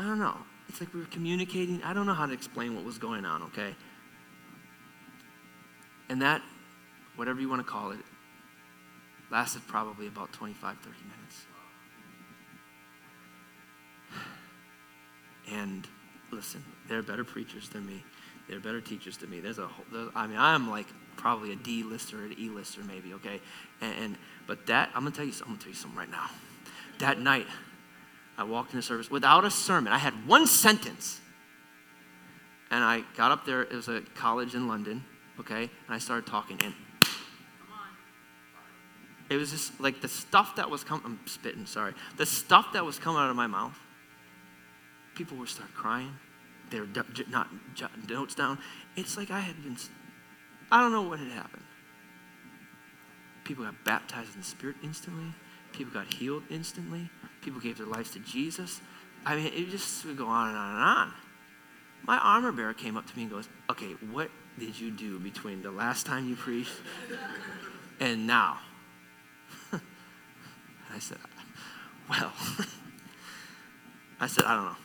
I don't know. It's like we were communicating. I don't know how to explain what was going on, okay? And that, whatever you want to call it, lasted probably about 25, 30 minutes. And listen, they're better preachers than me. They're better teachers than me. There's a whole, there's, I mean, I'm like probably a D lister, or an E lister, maybe, okay? And, and but that, I'm gonna tell you, I'm gonna tell you something right now. That night, I walked into service without a sermon. I had one sentence. And I got up there, it was a college in London, okay? And I started talking. And it was just like the stuff that was coming, I'm spitting, sorry. The stuff that was coming out of my mouth, people would start crying. They were not jotting notes down. It's like I had been, I don't know what had happened. People got baptized in the Spirit instantly. People got healed instantly. People gave their lives to Jesus. I mean, it just would go on and on and on. My armor bearer came up to me and goes, Okay, what did you do between the last time you preached and now? I said, Well, I said, I don't know.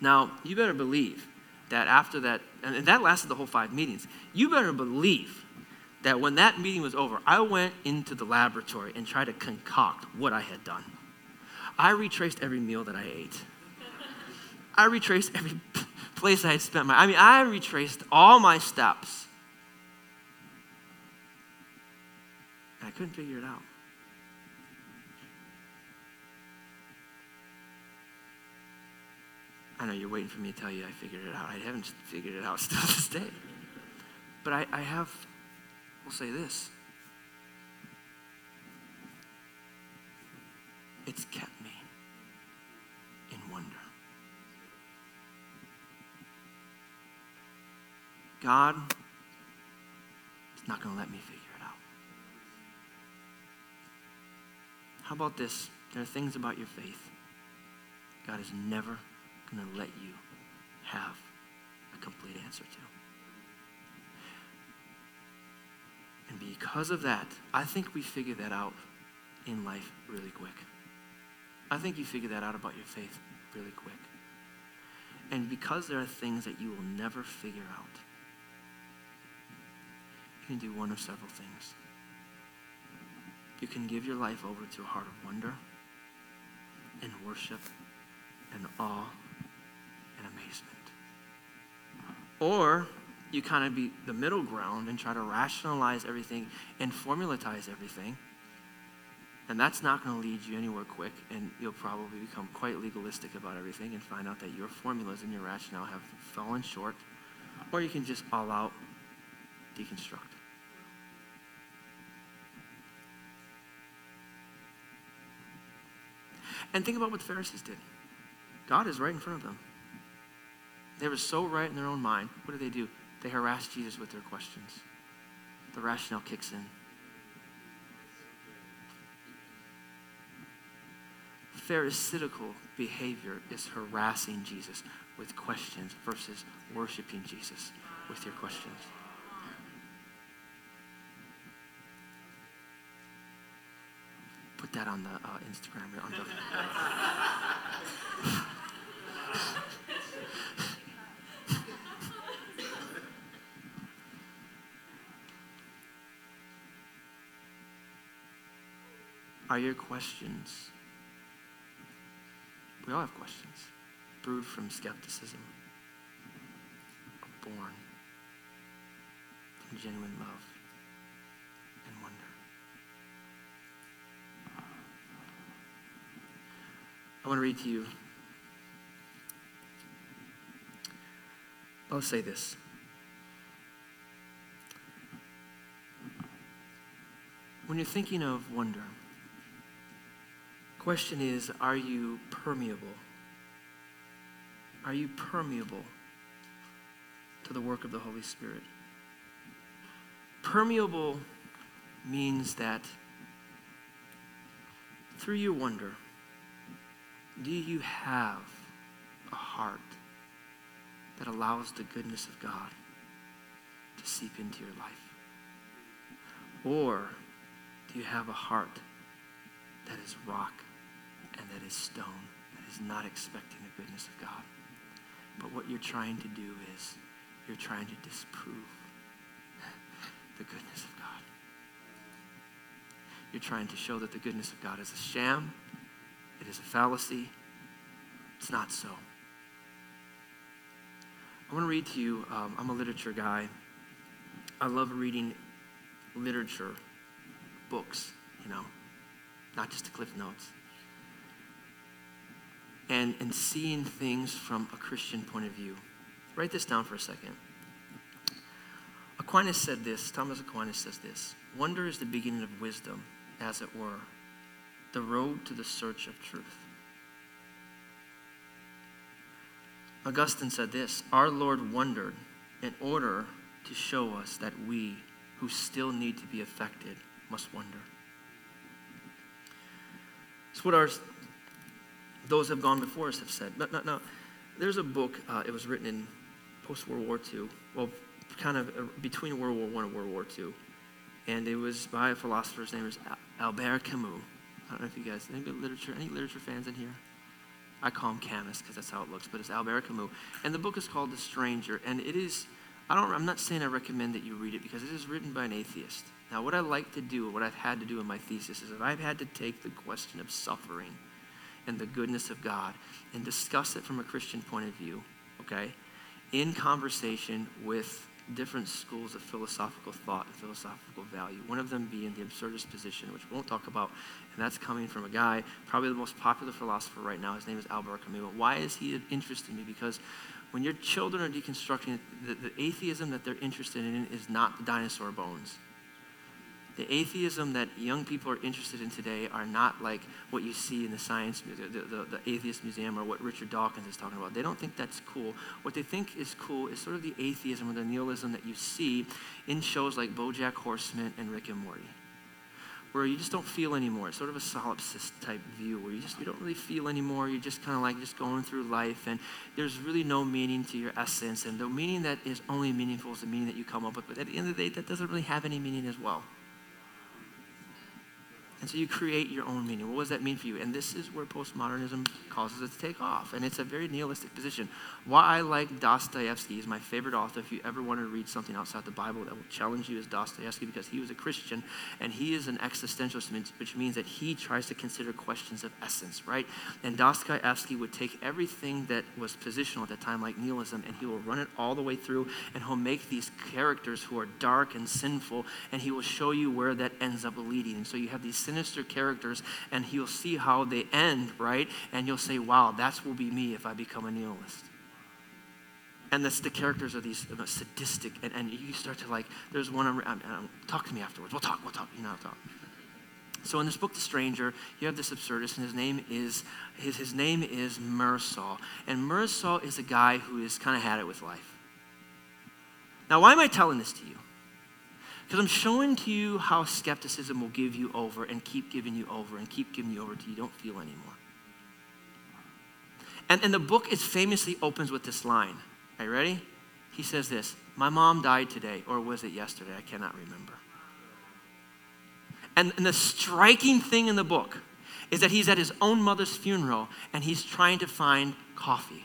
now, you better believe that after that, and that lasted the whole five meetings, you better believe that when that meeting was over, I went into the laboratory and tried to concoct what I had done. I retraced every meal that I ate. I retraced every place I had spent my, I mean, I retraced all my steps. And I couldn't figure it out. I know you're waiting for me to tell you I figured it out. I haven't figured it out still to this day. But I, I have, we'll say this. It's kept me in wonder. God is not going to let me figure it out. How about this? There are things about your faith God is never going to let you have a complete answer to. And because of that, I think we figure that out in life really quick. I think you figure that out about your faith really quick. And because there are things that you will never figure out, you can do one of several things. You can give your life over to a heart of wonder and worship and awe and amazement. Or you kind of be the middle ground and try to rationalize everything and formulatize everything. And that's not going to lead you anywhere quick, and you'll probably become quite legalistic about everything and find out that your formulas and your rationale have fallen short. Or you can just all out deconstruct. And think about what the Pharisees did. God is right in front of them. They were so right in their own mind. What did they do? They harass Jesus with their questions. The rationale kicks in. Pharisaical behavior is harassing Jesus with questions versus worshiping Jesus with your questions. Put that on the uh, Instagram. On the Are your questions? We all have questions, brewed from skepticism, born from genuine love and wonder. I want to read to you. I'll say this. When you're thinking of wonder, question is are you permeable? Are you permeable to the work of the Holy Spirit? Permeable means that through your wonder, do you have a heart that allows the goodness of God to seep into your life? Or do you have a heart that is rock and that is stone, that is not expecting the goodness of God? But what you're trying to do is you're trying to disprove the goodness of God. You're trying to show that the goodness of God is a sham it is a fallacy. It's not so. I want to read to you. Um, I'm a literature guy. I love reading literature, books, you know, not just the cliff notes. And, and seeing things from a Christian point of view. Write this down for a second. Aquinas said this, Thomas Aquinas says this Wonder is the beginning of wisdom, as it were the road to the search of truth. Augustine said this Our Lord wondered in order to show us that we, who still need to be affected, must wonder. It's what our, those have gone before us have said. Now, now, now there's a book, uh, it was written in post World War II, well, kind of uh, between World War I and World War II. And it was by a philosopher's name is Albert Camus. I don't know if you guys, any literature, any literature fans in here? I call him Camus because that's how it looks, but it's Albert Camus. And the book is called The Stranger, and it is, I don't, I'm not saying I recommend that you read it because it is written by an atheist. Now, what I like to do, what I've had to do in my thesis is if I've had to take the question of suffering and the goodness of God and discuss it from a Christian point of view, okay? in conversation with different schools of philosophical thought and philosophical value. One of them being the absurdist position, which we won't talk about, and that's coming from a guy, probably the most popular philosopher right now. His name is Albert Camus. Why is he interested in me? Because when your children are deconstructing, the, the atheism that they're interested in is not the dinosaur bones. The atheism that young people are interested in today are not like what you see in the science, the, the, the, atheist museum, or what Richard Dawkins is talking about. They don't think that's cool. What they think is cool is sort of the atheism or the nihilism that you see in shows like BoJack Horseman and Rick and Morty, where you just don't feel anymore. It's sort of a solipsist type view, where you just you don't really feel anymore. You're just kind of like just going through life, and there's really no meaning to your essence. And the meaning that is only meaningful is the meaning that you come up with. But at the end of the day, that doesn't really have any meaning as well. And so you create your own meaning. What does that mean for you? And this is where postmodernism causes it to take off. And it's a very nihilistic position. Why I like Dostoevsky is my favorite author. If you ever want to read something outside the Bible that will challenge you, is Dostoevsky because he was a Christian and he is an existentialist, which means that he tries to consider questions of essence, right? And Dostoevsky would take everything that was positional at that time, like nihilism, and he will run it all the way through and he'll make these characters who are dark and sinful and he will show you where that ends up leading. And so you have these sinister characters, and you'll see how they end, right? And you'll say, wow, that will be me if I become a nihilist. And that's the characters are these sadistic, and, and you start to like, there's one, I'm, I'm, I'm, talk to me afterwards. We'll talk, we'll talk, you know, I'll talk. So in this book, The Stranger, you have this absurdist, and his name is his, his name is Mirasol. And Mirasol is a guy who has kind of had it with life. Now, why am I telling this to you? Because I'm showing to you how skepticism will give you over and keep giving you over and keep giving you over till you don't feel anymore. And, and the book is famously opens with this line. Are you ready? He says this My mom died today, or was it yesterday? I cannot remember. And, and the striking thing in the book is that he's at his own mother's funeral and he's trying to find coffee.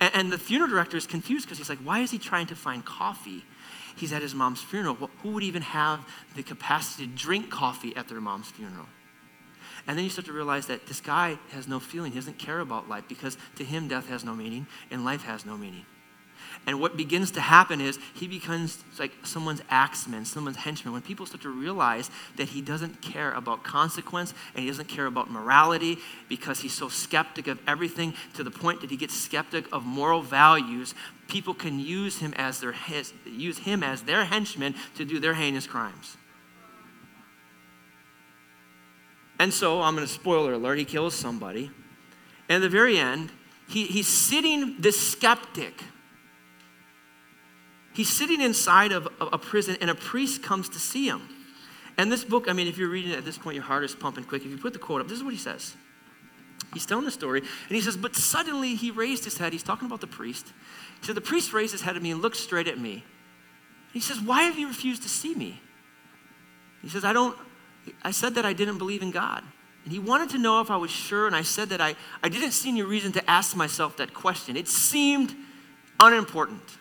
And, and the funeral director is confused because he's like, Why is he trying to find coffee? He's at his mom's funeral. Who would even have the capacity to drink coffee at their mom's funeral? And then you start to realize that this guy has no feeling. He doesn't care about life because to him, death has no meaning and life has no meaning. And what begins to happen is he becomes like someone's axeman, someone's henchman. When people start to realize that he doesn't care about consequence and he doesn't care about morality because he's so skeptic of everything to the point that he gets skeptic of moral values, people can use him as their use him as their henchman to do their heinous crimes. And so I'm going to spoiler alert, he kills somebody. And at the very end, he, he's sitting, this skeptic He's sitting inside of a prison, and a priest comes to see him. And this book, I mean, if you're reading it at this point, your heart is pumping quick. If you put the quote up, this is what he says. He's telling the story, and he says, But suddenly he raised his head. He's talking about the priest. He said, The priest raised his head at me and looked straight at me. He says, Why have you refused to see me? He says, I don't, I said that I didn't believe in God. And he wanted to know if I was sure, and I said that I, I didn't see any reason to ask myself that question. It seemed unimportant.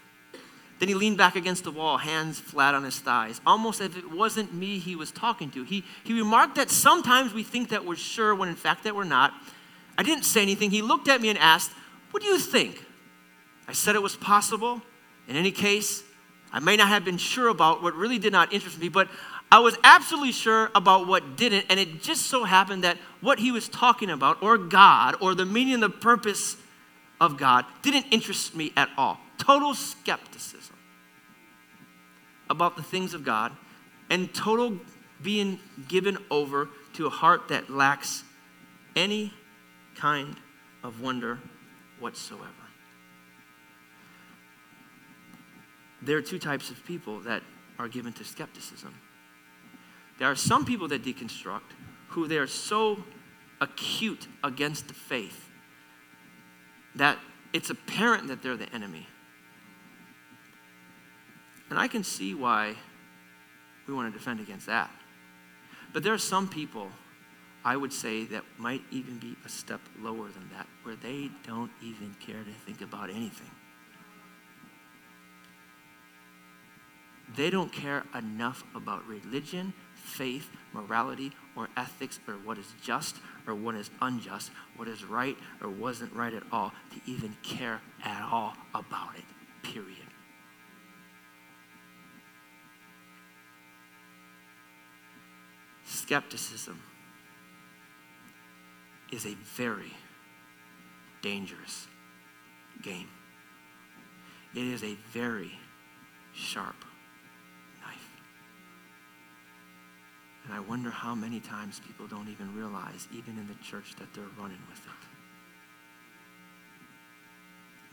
Then he leaned back against the wall, hands flat on his thighs, almost as if it wasn't me he was talking to. He, he remarked that sometimes we think that we're sure when in fact that we're not. I didn't say anything. He looked at me and asked, What do you think? I said it was possible. In any case, I may not have been sure about what really did not interest me, but I was absolutely sure about what didn't, and it just so happened that what he was talking about, or God, or the meaning and the purpose of God, didn't interest me at all total skepticism about the things of God and total being given over to a heart that lacks any kind of wonder whatsoever. There are two types of people that are given to skepticism. There are some people that deconstruct who they are so acute against the faith that it's apparent that they're the enemy. And I can see why we want to defend against that. But there are some people, I would say, that might even be a step lower than that, where they don't even care to think about anything. They don't care enough about religion, faith, morality, or ethics, or what is just or what is unjust, what is right or wasn't right at all, to even care at all about it, period. Skepticism is a very dangerous game. It is a very sharp knife. And I wonder how many times people don't even realize, even in the church, that they're running with it.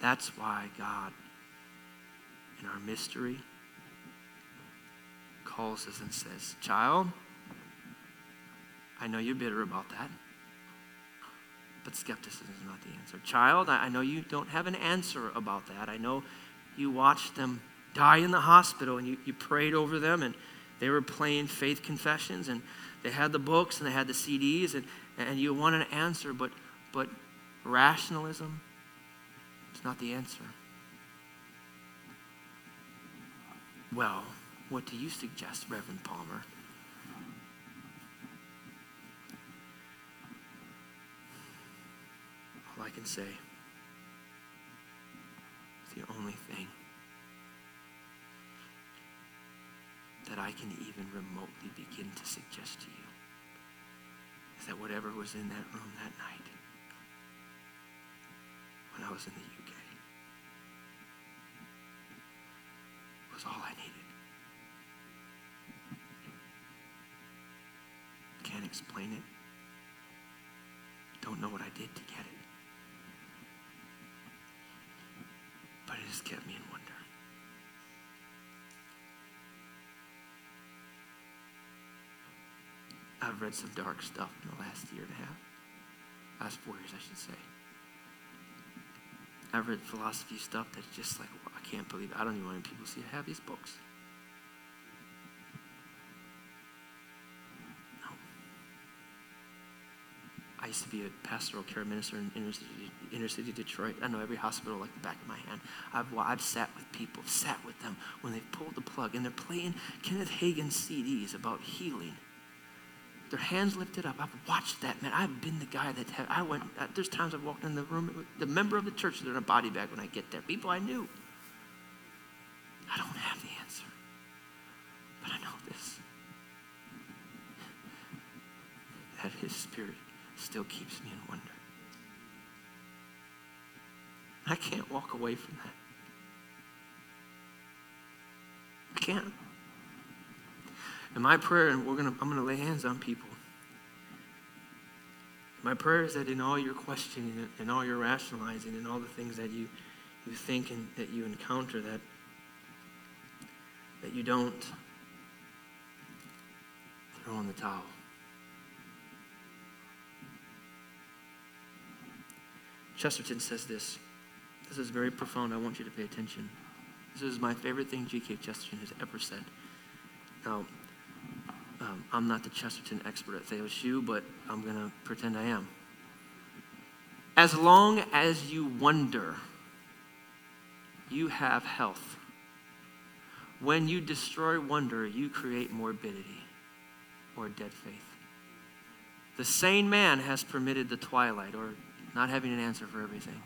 That's why God, in our mystery, calls us and says, Child, I know you're bitter about that, but skepticism is not the answer. Child, I know you don't have an answer about that. I know you watched them die in the hospital and you, you prayed over them and they were playing faith confessions and they had the books and they had the CDs and, and you want an answer, but, but rationalism is not the answer. Well, what do you suggest, Reverend Palmer? All I can say is the only thing that I can even remotely begin to suggest to you is that whatever was in that room that night when I was in the UK was all I needed. Can't explain it. Don't know what I did to get it. Has kept me in wonder. I've read some dark stuff in the last year and a half. Last four years, I should say. I've read philosophy stuff that's just like, well, I can't believe it. I don't even want people to see I have these books. Used to be a pastoral care minister in inner city, inner city Detroit. I know every hospital like the back of my hand. I've, I've sat with people, sat with them when they've pulled the plug and they're playing Kenneth Hagin CDs about healing their hands lifted up. I've watched that, man. I've been the guy that have, I went, uh, there's times I've walked in the room, the member of the church, they're in a body bag when I get there. People I knew. I don't have the answer, but I know this that His Spirit still keeps me in wonder. I can't walk away from that. I can't. And my prayer, and we're gonna, I'm going to lay hands on people. My prayer is that in all your questioning and all your rationalizing and all the things that you, you think and that you encounter, that, that you don't throw in the towel. Chesterton says this. This is very profound. I want you to pay attention. This is my favorite thing G.K. Chesterton has ever said. Now, um, I'm not the Chesterton expert at Theos U, but I'm going to pretend I am. As long as you wonder, you have health. When you destroy wonder, you create morbidity or dead faith. The sane man has permitted the twilight or not having an answer for everything.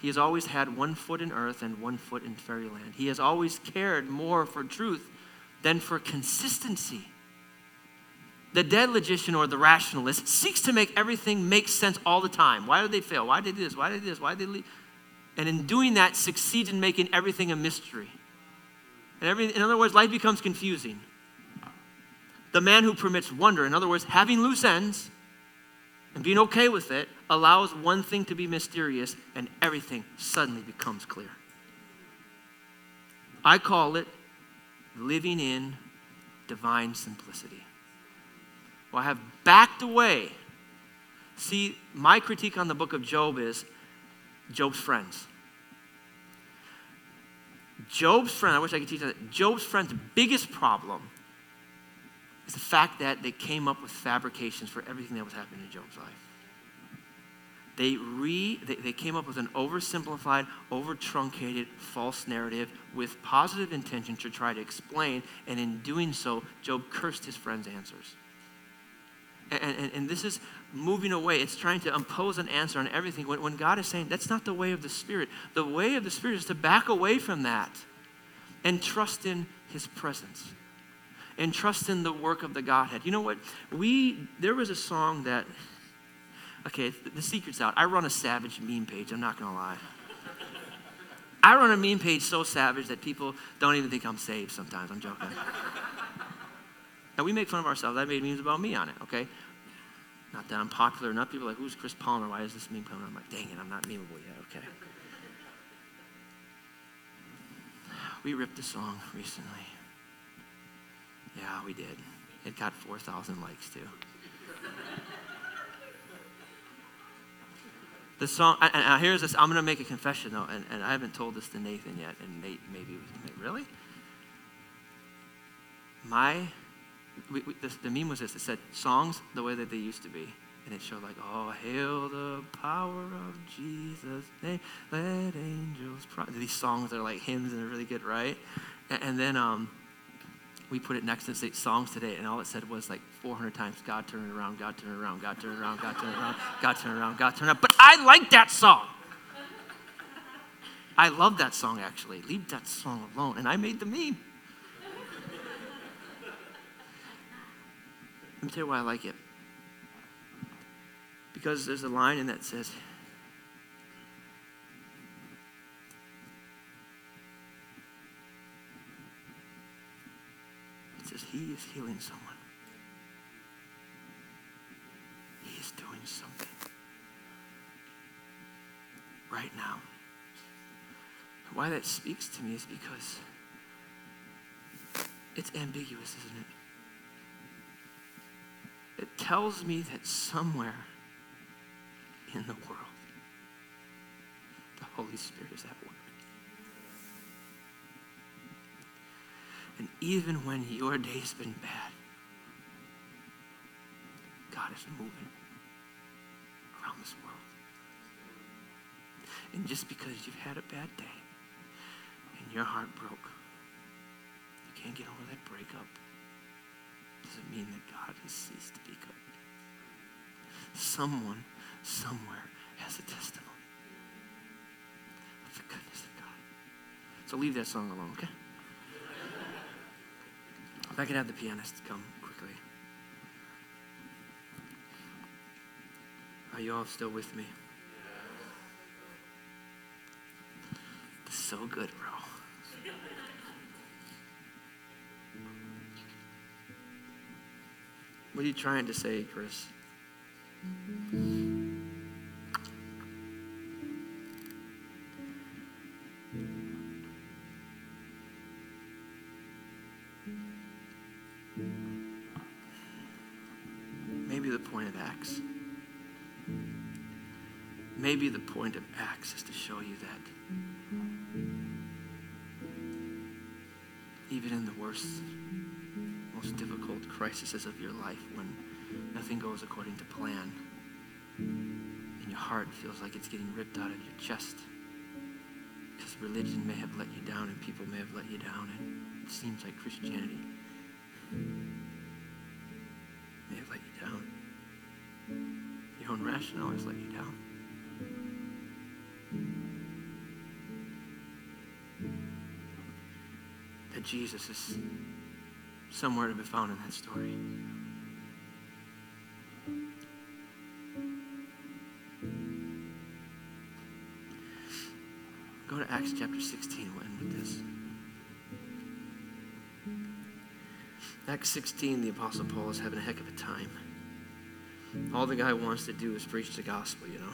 He has always had one foot in earth and one foot in fairyland. He has always cared more for truth than for consistency. The dead logician or the rationalist seeks to make everything make sense all the time. Why did they fail? Why did they do this? Why did they this? Why did they leave? And in doing that, succeeds in making everything a mystery. And every, in other words, life becomes confusing. The man who permits wonder, in other words, having loose ends and being okay with it, allows one thing to be mysterious and everything suddenly becomes clear. I call it living in divine simplicity. Well, I have backed away. See, my critique on the book of Job is Job's friends. Job's friend, I wish I could teach that. Job's friend's biggest problem is the fact that they came up with fabrications for everything that was happening in Job's life. they re they, they came up with an oversimplified, over truncated, false narrative with positive intention to try to explain, and in doing so, Job cursed his friend's answers. And, and, and this is moving away. It's trying to impose an answer on everything when, when God is saying that's not the way of the Spirit. The way of the Spirit is to back away from that and trust in His presence and trust in the work of the Godhead. You know what? We there was a song that okay, the secret's out. I run a savage meme page, I'm not gonna lie. I run a meme page so savage that people don't even think I'm saved sometimes. I'm joking. Now we make fun of ourselves. I made memes about me on it, okay? Not that I'm popular enough. People are like, who's Chris Palmer? Why is this meme coming? I'm like, dang it, I'm not memeable yet, okay? We ripped a song recently. Yeah, we did. It got 4,000 likes too. the song, and, here's this, I'm going to make a confession though, and, and I haven't told this to Nathan yet, and Nate maybe, really? My we, we, the, the meme was this it said songs the way that they used to be and it showed like oh hail the power of jesus name let angels pro-. these songs are like hymns and they're really good right and, and then um, we put it next to say songs today and all it said was like 400 times god turn around god turn around god turn around god turn around god turn around god turn around. But i like that song. I love that song actually. Leave that song alone. And i made the meme. Let me tell you why I like it. Because there's a line in that says, it says, He is healing someone. He is doing something right now. Why that speaks to me is because it's ambiguous, isn't it? it tells me that somewhere in the world, the Holy Spirit is at work. And even when your day's been bad, God is moving around this world. And just because you've had a bad day and your heart broke, you can't get over that breakup doesn't mean that God has ceased to be good. Someone, somewhere, has a testimony of the goodness of God. So leave that song alone, okay? If I could have the pianist come quickly. Are you all still with me? This is so good, bro. What are you trying to say, Chris? Point of Acts is to show you that even in the worst most difficult crises of your life when nothing goes according to plan and your heart feels like it's getting ripped out of your chest because religion may have let you down and people may have let you down and it seems like Christianity may have let you down. Your own rationale has let you down. That Jesus is somewhere to be found in that story. Go to Acts chapter 16. We'll end with this. Acts 16, the Apostle Paul is having a heck of a time. All the guy wants to do is preach the gospel, you know.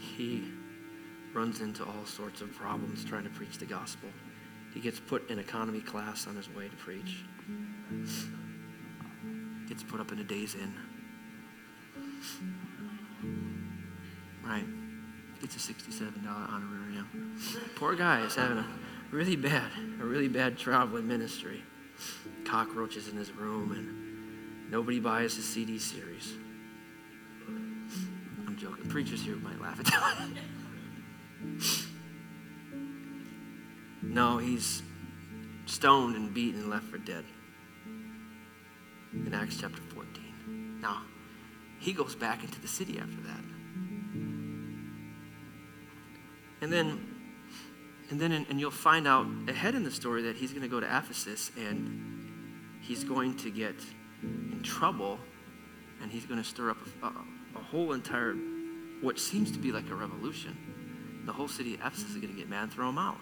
He runs into all sorts of problems trying to preach the gospel. He gets put in economy class on his way to preach. Gets put up in a Days Inn. Right. Gets a $67 honorarium. Poor guy is having a really bad, a really bad traveling ministry. Cockroaches in his room and nobody buys his CD series. I'm joking. Preachers here might laugh at that. no, he's stoned and beaten and left for dead in Acts chapter 14. Now, he goes back into the city after that. And then and then and you'll find out ahead in the story that he's going to go to Ephesus and he's going to get in trouble and he's going to stir up a, a, whole entire what seems to be like a revolution. The whole city of Ephesus is going to get mad and throw him out.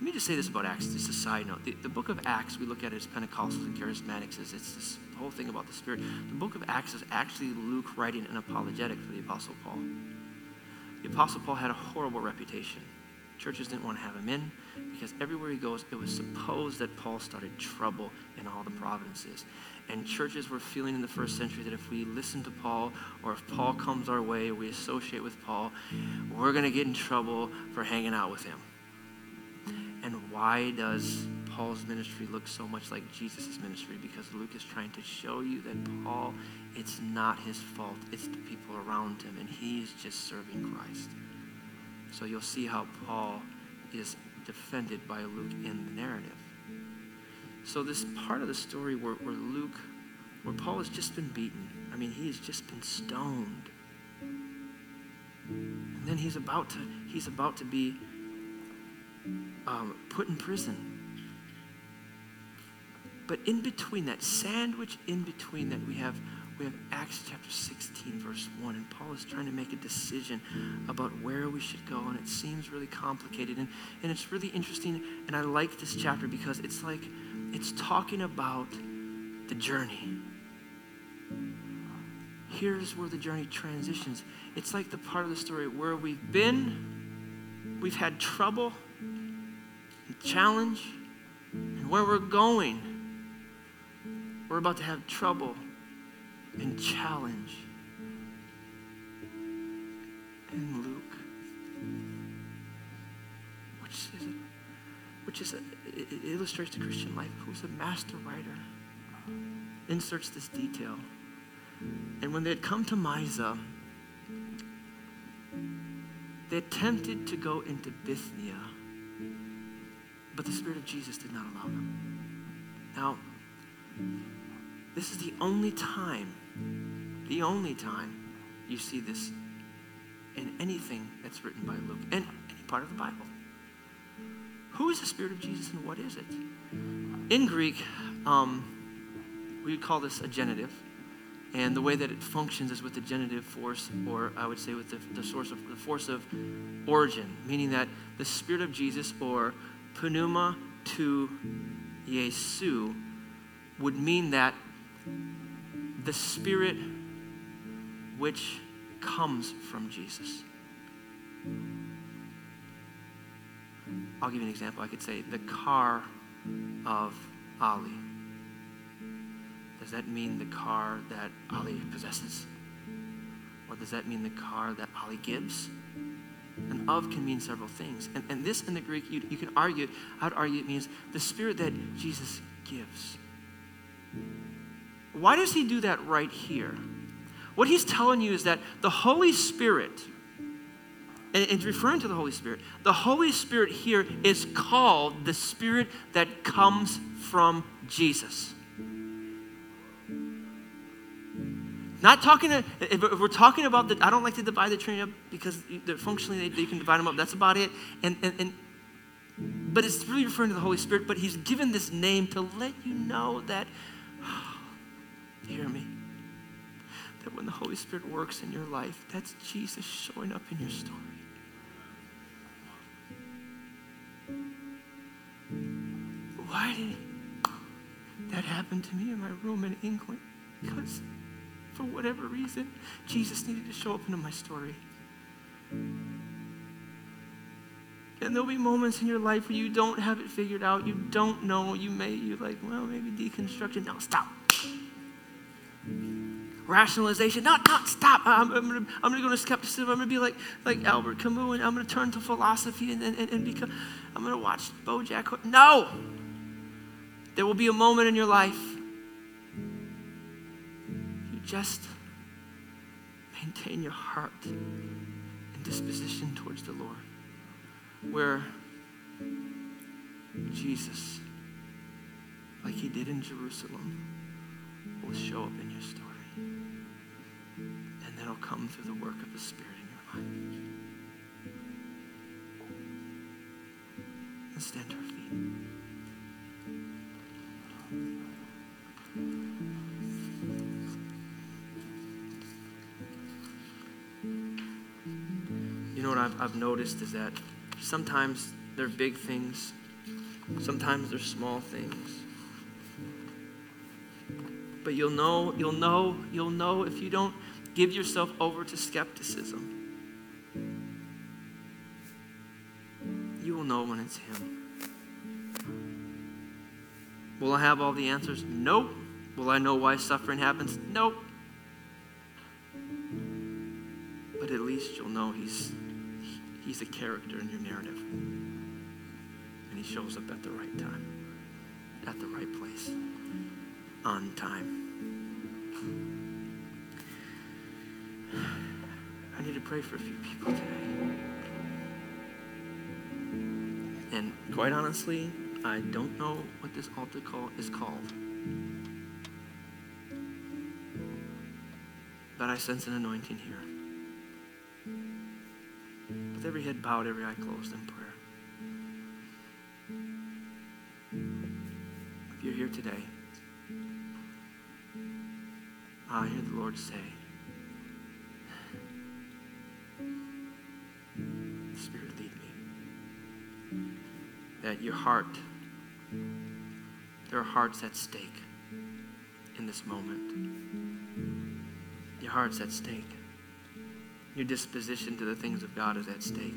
Let me just say this about Acts, just a side note. The, the book of Acts, we look at it as Pentecostals and Charismatics, as it's this whole thing about the Spirit. The book of Acts is actually Luke writing an apologetic for the Apostle Paul. The Apostle Paul had a horrible reputation. Churches didn't want to have him in because everywhere he goes, it was supposed that Paul started trouble in all the provinces. And churches were feeling in the first century that if we listen to Paul or if Paul comes our way we associate with Paul, we're going to get in trouble for hanging out with him. And why does Paul's ministry look so much like Jesus' ministry? Because Luke is trying to show you that Paul, it's not his fault, it's the people around him, and he is just serving Christ. So you'll see how Paul is defended by Luke in the narrative. So this part of the story where, where Luke, where Paul has just been beaten, I mean, he has just been stoned. And then he's about to, he's about to be um, put in prison. But in between that, sandwich in between that, we have we have Acts chapter 16, verse 1, and Paul is trying to make a decision about where we should go, and it seems really complicated. And, and it's really interesting, and I like this chapter because it's like it's talking about the journey. Here's where the journey transitions. It's like the part of the story where we've been, we've had trouble, challenge, and where we're going. We're about to have trouble and challenge. And Luke, which is a, which is a, it, illustrates the Christian life, who's a master writer, inserts this detail. And when they had come to Mysia, they attempted to go into Bithynia, but the Spirit of Jesus did not allow them. Now, this is the only time, the only time you see this in anything that's written by Luke, in any part of the Bible. Who is the Spirit of Jesus and what is it? In Greek, um, we would call this a genitive. And the way that it functions is with the genitive force, or I would say with the, the source of the force of origin, meaning that the Spirit of Jesus, or pneuma to Jesu, would mean that the Spirit which comes from Jesus. I'll give you an example. I could say the car of Ali. Does that mean the car that Ali possesses? Or does that mean the car that Ali gives? And of can mean several things. And, and this in the Greek, you, you can argue, I'd argue it means the spirit that Jesus gives. Why does he do that right here? What he's telling you is that the Holy Spirit, and it's referring to the Holy Spirit, the Holy Spirit here is called the Spirit that comes from Jesus. Not talking, to, if we're talking about the, I don't like to divide the Trinity up because functionally they, you can divide them up. That's about it. And, and, and, but it's really referring to the Holy Spirit, but he's given this name to let you know that hear me? That when the Holy Spirit works in your life, that's Jesus showing up in your story. Why did that happen to me in my room in England? Because for whatever reason, Jesus needed to show up into my story. And there'll be moments in your life where you don't have it figured out. You don't know. You may, you're like, well, maybe deconstruction. No, stop rationalization. Not, not stop. I'm, I'm going I'm to go to skepticism. I'm going to be like, like Albert Camus, and I'm going to turn to philosophy and, and, and become, I'm going to watch Bojack. No. There will be a moment in your life just maintain your heart and disposition towards the Lord. Where Jesus, like he did in Jerusalem, will show up in your story. And that'll come through the work of the Spirit in your life. Let's stand to our feet. I've, I've noticed is that sometimes they're big things, sometimes they're small things. But you'll know, you'll know, you'll know if you don't give yourself over to skepticism. You will know when it's Him. Will I have all the answers? Nope. Will I know why suffering happens? Nope. But at least you'll know He's He's a character in your narrative. And He shows up at the right time, at the right place, on time. I need to pray for a few people today. And quite honestly, I don't know what this altar call is called. But I sense an anointing here. With every head bowed, every eye closed in prayer. If you're here today, I hear the Lord say, Spirit, lead me. That your heart, there are hearts at stake in this moment. Your heart's at stake. Your disposition to the things of God is at stake.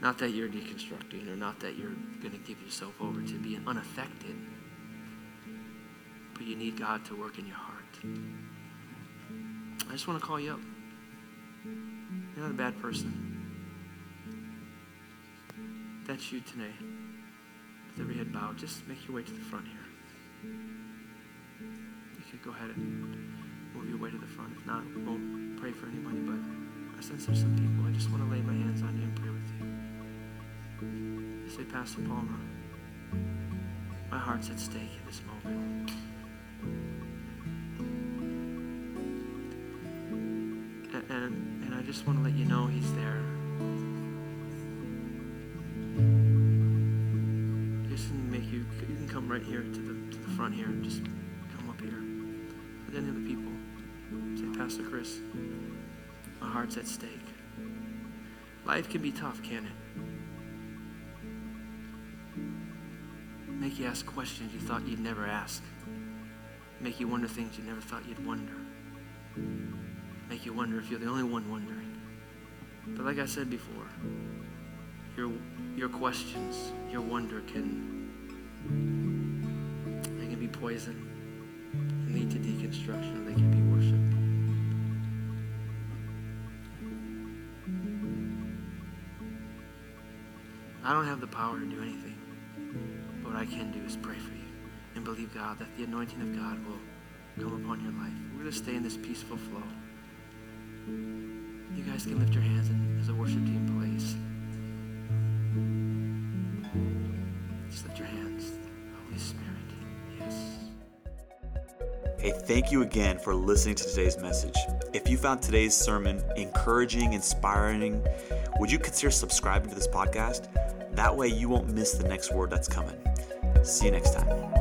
Not that you're deconstructing or not that you're going to give yourself over to being unaffected, but you need God to work in your heart. I just want to call you up. You're not a bad person. That's you today. With every head bowed, just make your way to the front here. You could go ahead and move your way to the front. If not, won't pray for anybody, but I sense there's some people. I just want to lay my hands on you and pray with you. I say, Pastor Palmer, my heart's at stake in this moment. And, and I just want to let you know he's there. Just make you, you can come right here to the, to the front here and just come up here. With any of the people, Pastor Chris, my heart's at stake. Life can be tough, can it? Make you ask questions you thought you'd never ask. Make you wonder things you never thought you'd wonder. Make you wonder if you're the only one wondering. But like I said before, your your questions, your wonder can they can be poison and lead to deconstruction, they can be worship. Don't have the power to do anything. But what I can do is pray for you and believe God that the anointing of God will come upon your life. We're going to stay in this peaceful flow. You guys can lift your hands and as a worship team plays. Just lift your hands. Holy Spirit. Yes. Hey, thank you again for listening to today's message. If you found today's sermon encouraging, inspiring, would you consider subscribing to this podcast? That way you won't miss the next word that's coming. See you next time.